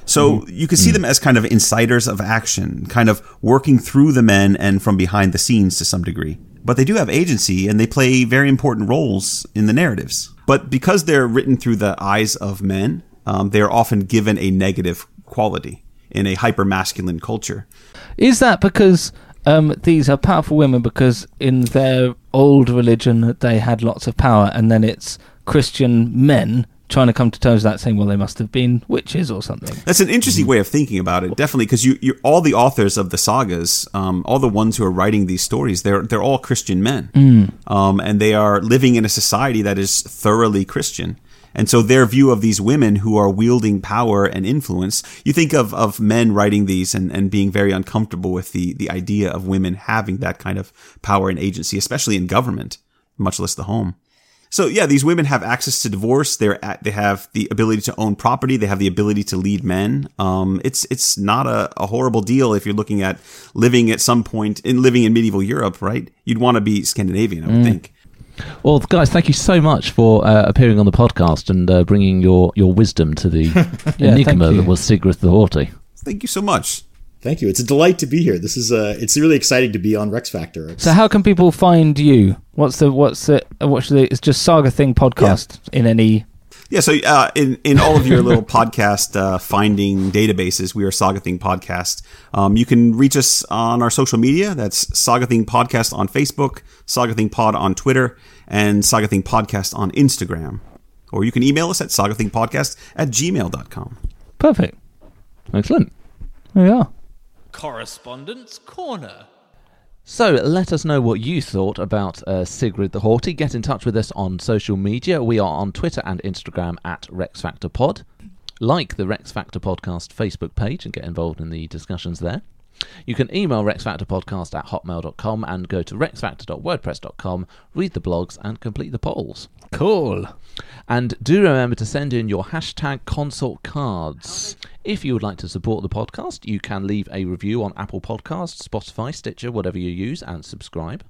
So you can see them as kind of inciters of action, kind of working through the men and from behind the scenes to some degree. But they do have agency and they play very important roles in the narratives. But because they're written through the eyes of men, um, they are often given a negative quality in a hyper masculine culture. Is that because um, these are powerful women because in their old religion they had lots of power, and then it's Christian men trying to come to terms with that, saying, "Well, they must have been witches or something." That's an interesting way of thinking about it, definitely, because you, you, all the authors of the sagas, um, all the ones who are writing these stories, they're they're all Christian men, um, and they are living in a society that is thoroughly Christian, And so their view of these women who are wielding power and influence, you think of, of men writing these and, and being very uncomfortable with the, the idea of women having that kind of power and agency, especially in government, much less the home. So yeah, these women have access to divorce. They're at, they have the ability to own property. They have the ability to lead men. Um, it's it's not a, a horrible deal if you're looking at living at some point in living in medieval Europe, right? You'd want to be Scandinavian, I would think. Well, guys, thank you so much for uh, appearing on the podcast and uh, bringing your, your wisdom to the <laughs> Yeah, enigma that was Sigrid the Haughty. Thank you so much. Thank you. It's a delight to be here. This is uh, it's really exciting to be on Rex Factor. It's- So how can people find you? What's the what's the what's the? It's just Saga Thing podcast in any. Yeah, so uh, in in all of your little <laughs> podcast uh, finding databases, we are Saga Thing Podcast. Um, you can reach us on our social media. That's Saga Thing Podcast on Facebook, Saga Thing Pod on Twitter, and Saga Thing Podcast on Instagram. Or you can email us at sagathingpodcast at gmail.com. Perfect. Excellent. There we are. Correspondence Corner. So let us know what you thought about uh, Sigrid the Haughty. Get in touch with us on social media. We are on Twitter and Instagram at RexFactorPod. Like the Rex Factor Podcast Facebook page and get involved in the discussions there. You can email rexfactorpodcast at hotmail.com and go to rexfactor.wordpress.com, read the blogs, and complete the polls. Cool. And do remember to send in your hashtag consort cards. If you would like to support the podcast, you can leave a review on Apple Podcasts, Spotify, Stitcher, whatever you use, and subscribe.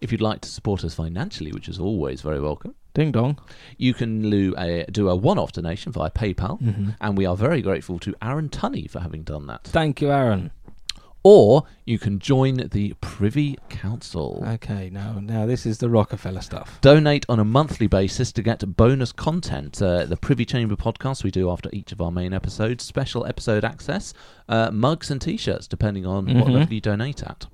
If you'd like to support us financially, which is always very welcome, Ding dong. you can do a, do a one-off donation via PayPal, mm-hmm. and we are very grateful to Aaron Tunney for having done that. Thank you, Aaron. Or you can join the Privy Council. Okay, now now this is the Rockefeller stuff. donate on a monthly basis to get bonus content. Uh, the Privy Chamber podcast we do after each of our main episodes, special episode access, uh, mugs and t-shirts depending on what Mhm. level you donate at.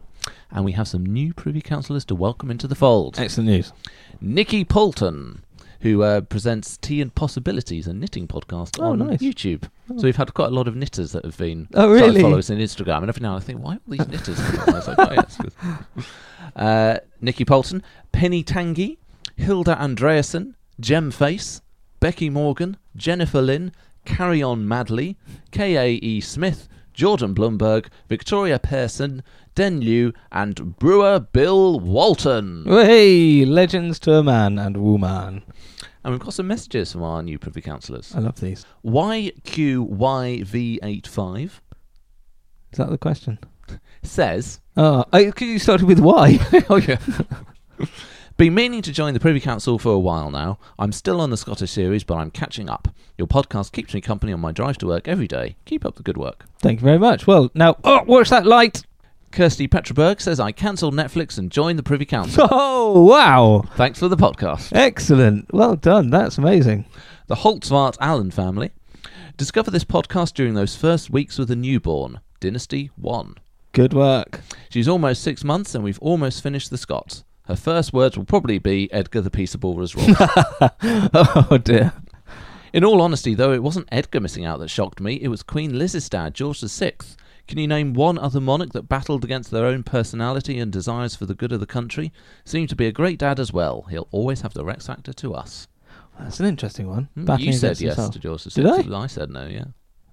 And we have some new Privy Councillors to welcome into the fold. Excellent news. Nikki Poulton, who uh, presents Tea and Possibilities, a knitting podcast Oh, on nice. YouTube. So we've had quite a lot of knitters that have been Oh, really? follow us on Instagram, and every now and then I think, why are all these knitters? coming on? I was like, oh, yes, 'cause- uh, Nikki Poulton, Penny Tangy, Hilda Andreasen, Jem Face, Becky Morgan, Jennifer Lynn, Carry On Madly, K.A.E. Smith, Jordan Blumberg, Victoria Pearson, Den Liu, and Brewer Bill Walton. Hey, legends to a man and woman. And we've got some messages from our new Privy Councillors. I love these. YQYV85 Is that the question? says, Oh, because you started with Y. <laughs> Oh, yeah. <laughs> Been meaning to join the Privy Council for a while now. I'm still on the Scottish series, but I'm catching up. Your podcast keeps me company on my drive to work every day. Keep up the good work. Thank you very much. Well, now, oh, watch that light. Kirsty Petraberg says I cancelled Netflix and joined the Privy Council. <laughs> Oh, wow. Thanks for the podcast. Excellent. Well done. That's amazing. The Holtzvart Allen family. Discover this podcast during those first weeks with a newborn. Dynasty 1. Good work. She's almost six months and we've almost finished the Scots. Her first words will probably be Edgar the Peaceable was wrong. <laughs> oh, dear. In all honesty, though, it wasn't Edgar missing out that shocked me, it was Queen Liz's dad, George VI. Can you name one other monarch that battled against their own personality and desires for the good of the country? Seemed to be a great dad as well. He'll always have the Rex factor to us. That's an interesting one. Battling you said yes himself. to George. Did I? I said no, yeah.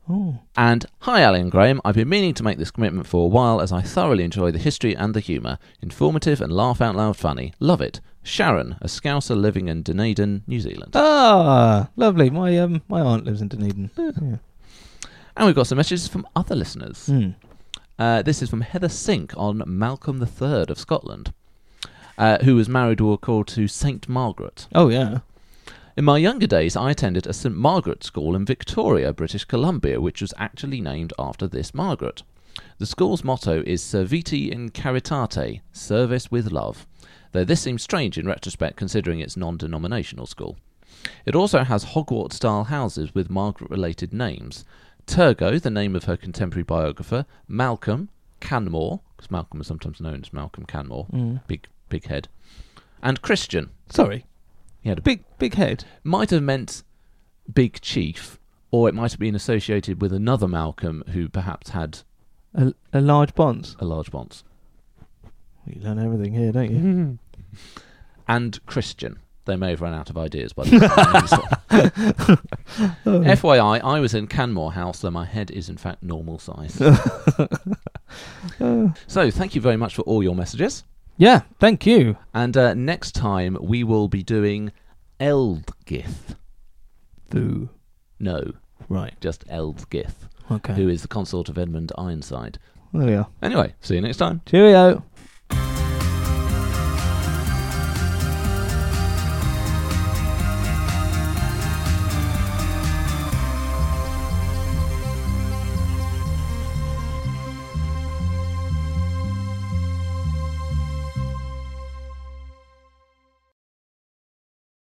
Oh. And hi, Alan Graham. I've been meaning to make this commitment for a while as I thoroughly enjoy the history and the humour. Informative and laugh out loud funny. Love it. Sharon, a Scouser living in Dunedin, New Zealand. Ah, lovely. My um, my aunt lives in Dunedin. Yeah. And we've got some messages from other listeners. Hmm. Uh, this is from Heather Sink on Malcolm III of Scotland, uh, who was married or called to Saint Margaret. Oh yeah. In my younger days, I attended a St Margaret school in Victoria, British Columbia, which was actually named after this Margaret. The school's motto is Serviti in Caritate, service with love, though this seems strange in retrospect considering it's non denominational school. It also has Hogwarts style houses with Margaret related names Turgot, the name of her contemporary biographer, Malcolm, Canmore, because Malcolm is sometimes known as Malcolm Canmore, Mm. big, big head, and Christian. Sorry. He had a Big big head. might have meant Big Chief, or it might have been associated with another Malcolm who perhaps had A, a large bonds. a large bonds. You learn everything here, don't you? <laughs> And Christian. They may have run out of ideas by the time. FYI, <laughs> I was in Canmore House, though my head is in fact normal size. <laughs> so, thank you very much for all your messages. Yeah, thank you. And uh, next time we will be doing Ealdgyth. Thoo. No, Right. just Ealdgyth, Okay. who is the consort of Edmund Ironside. There we are. Anyway, see you next time. Cheerio.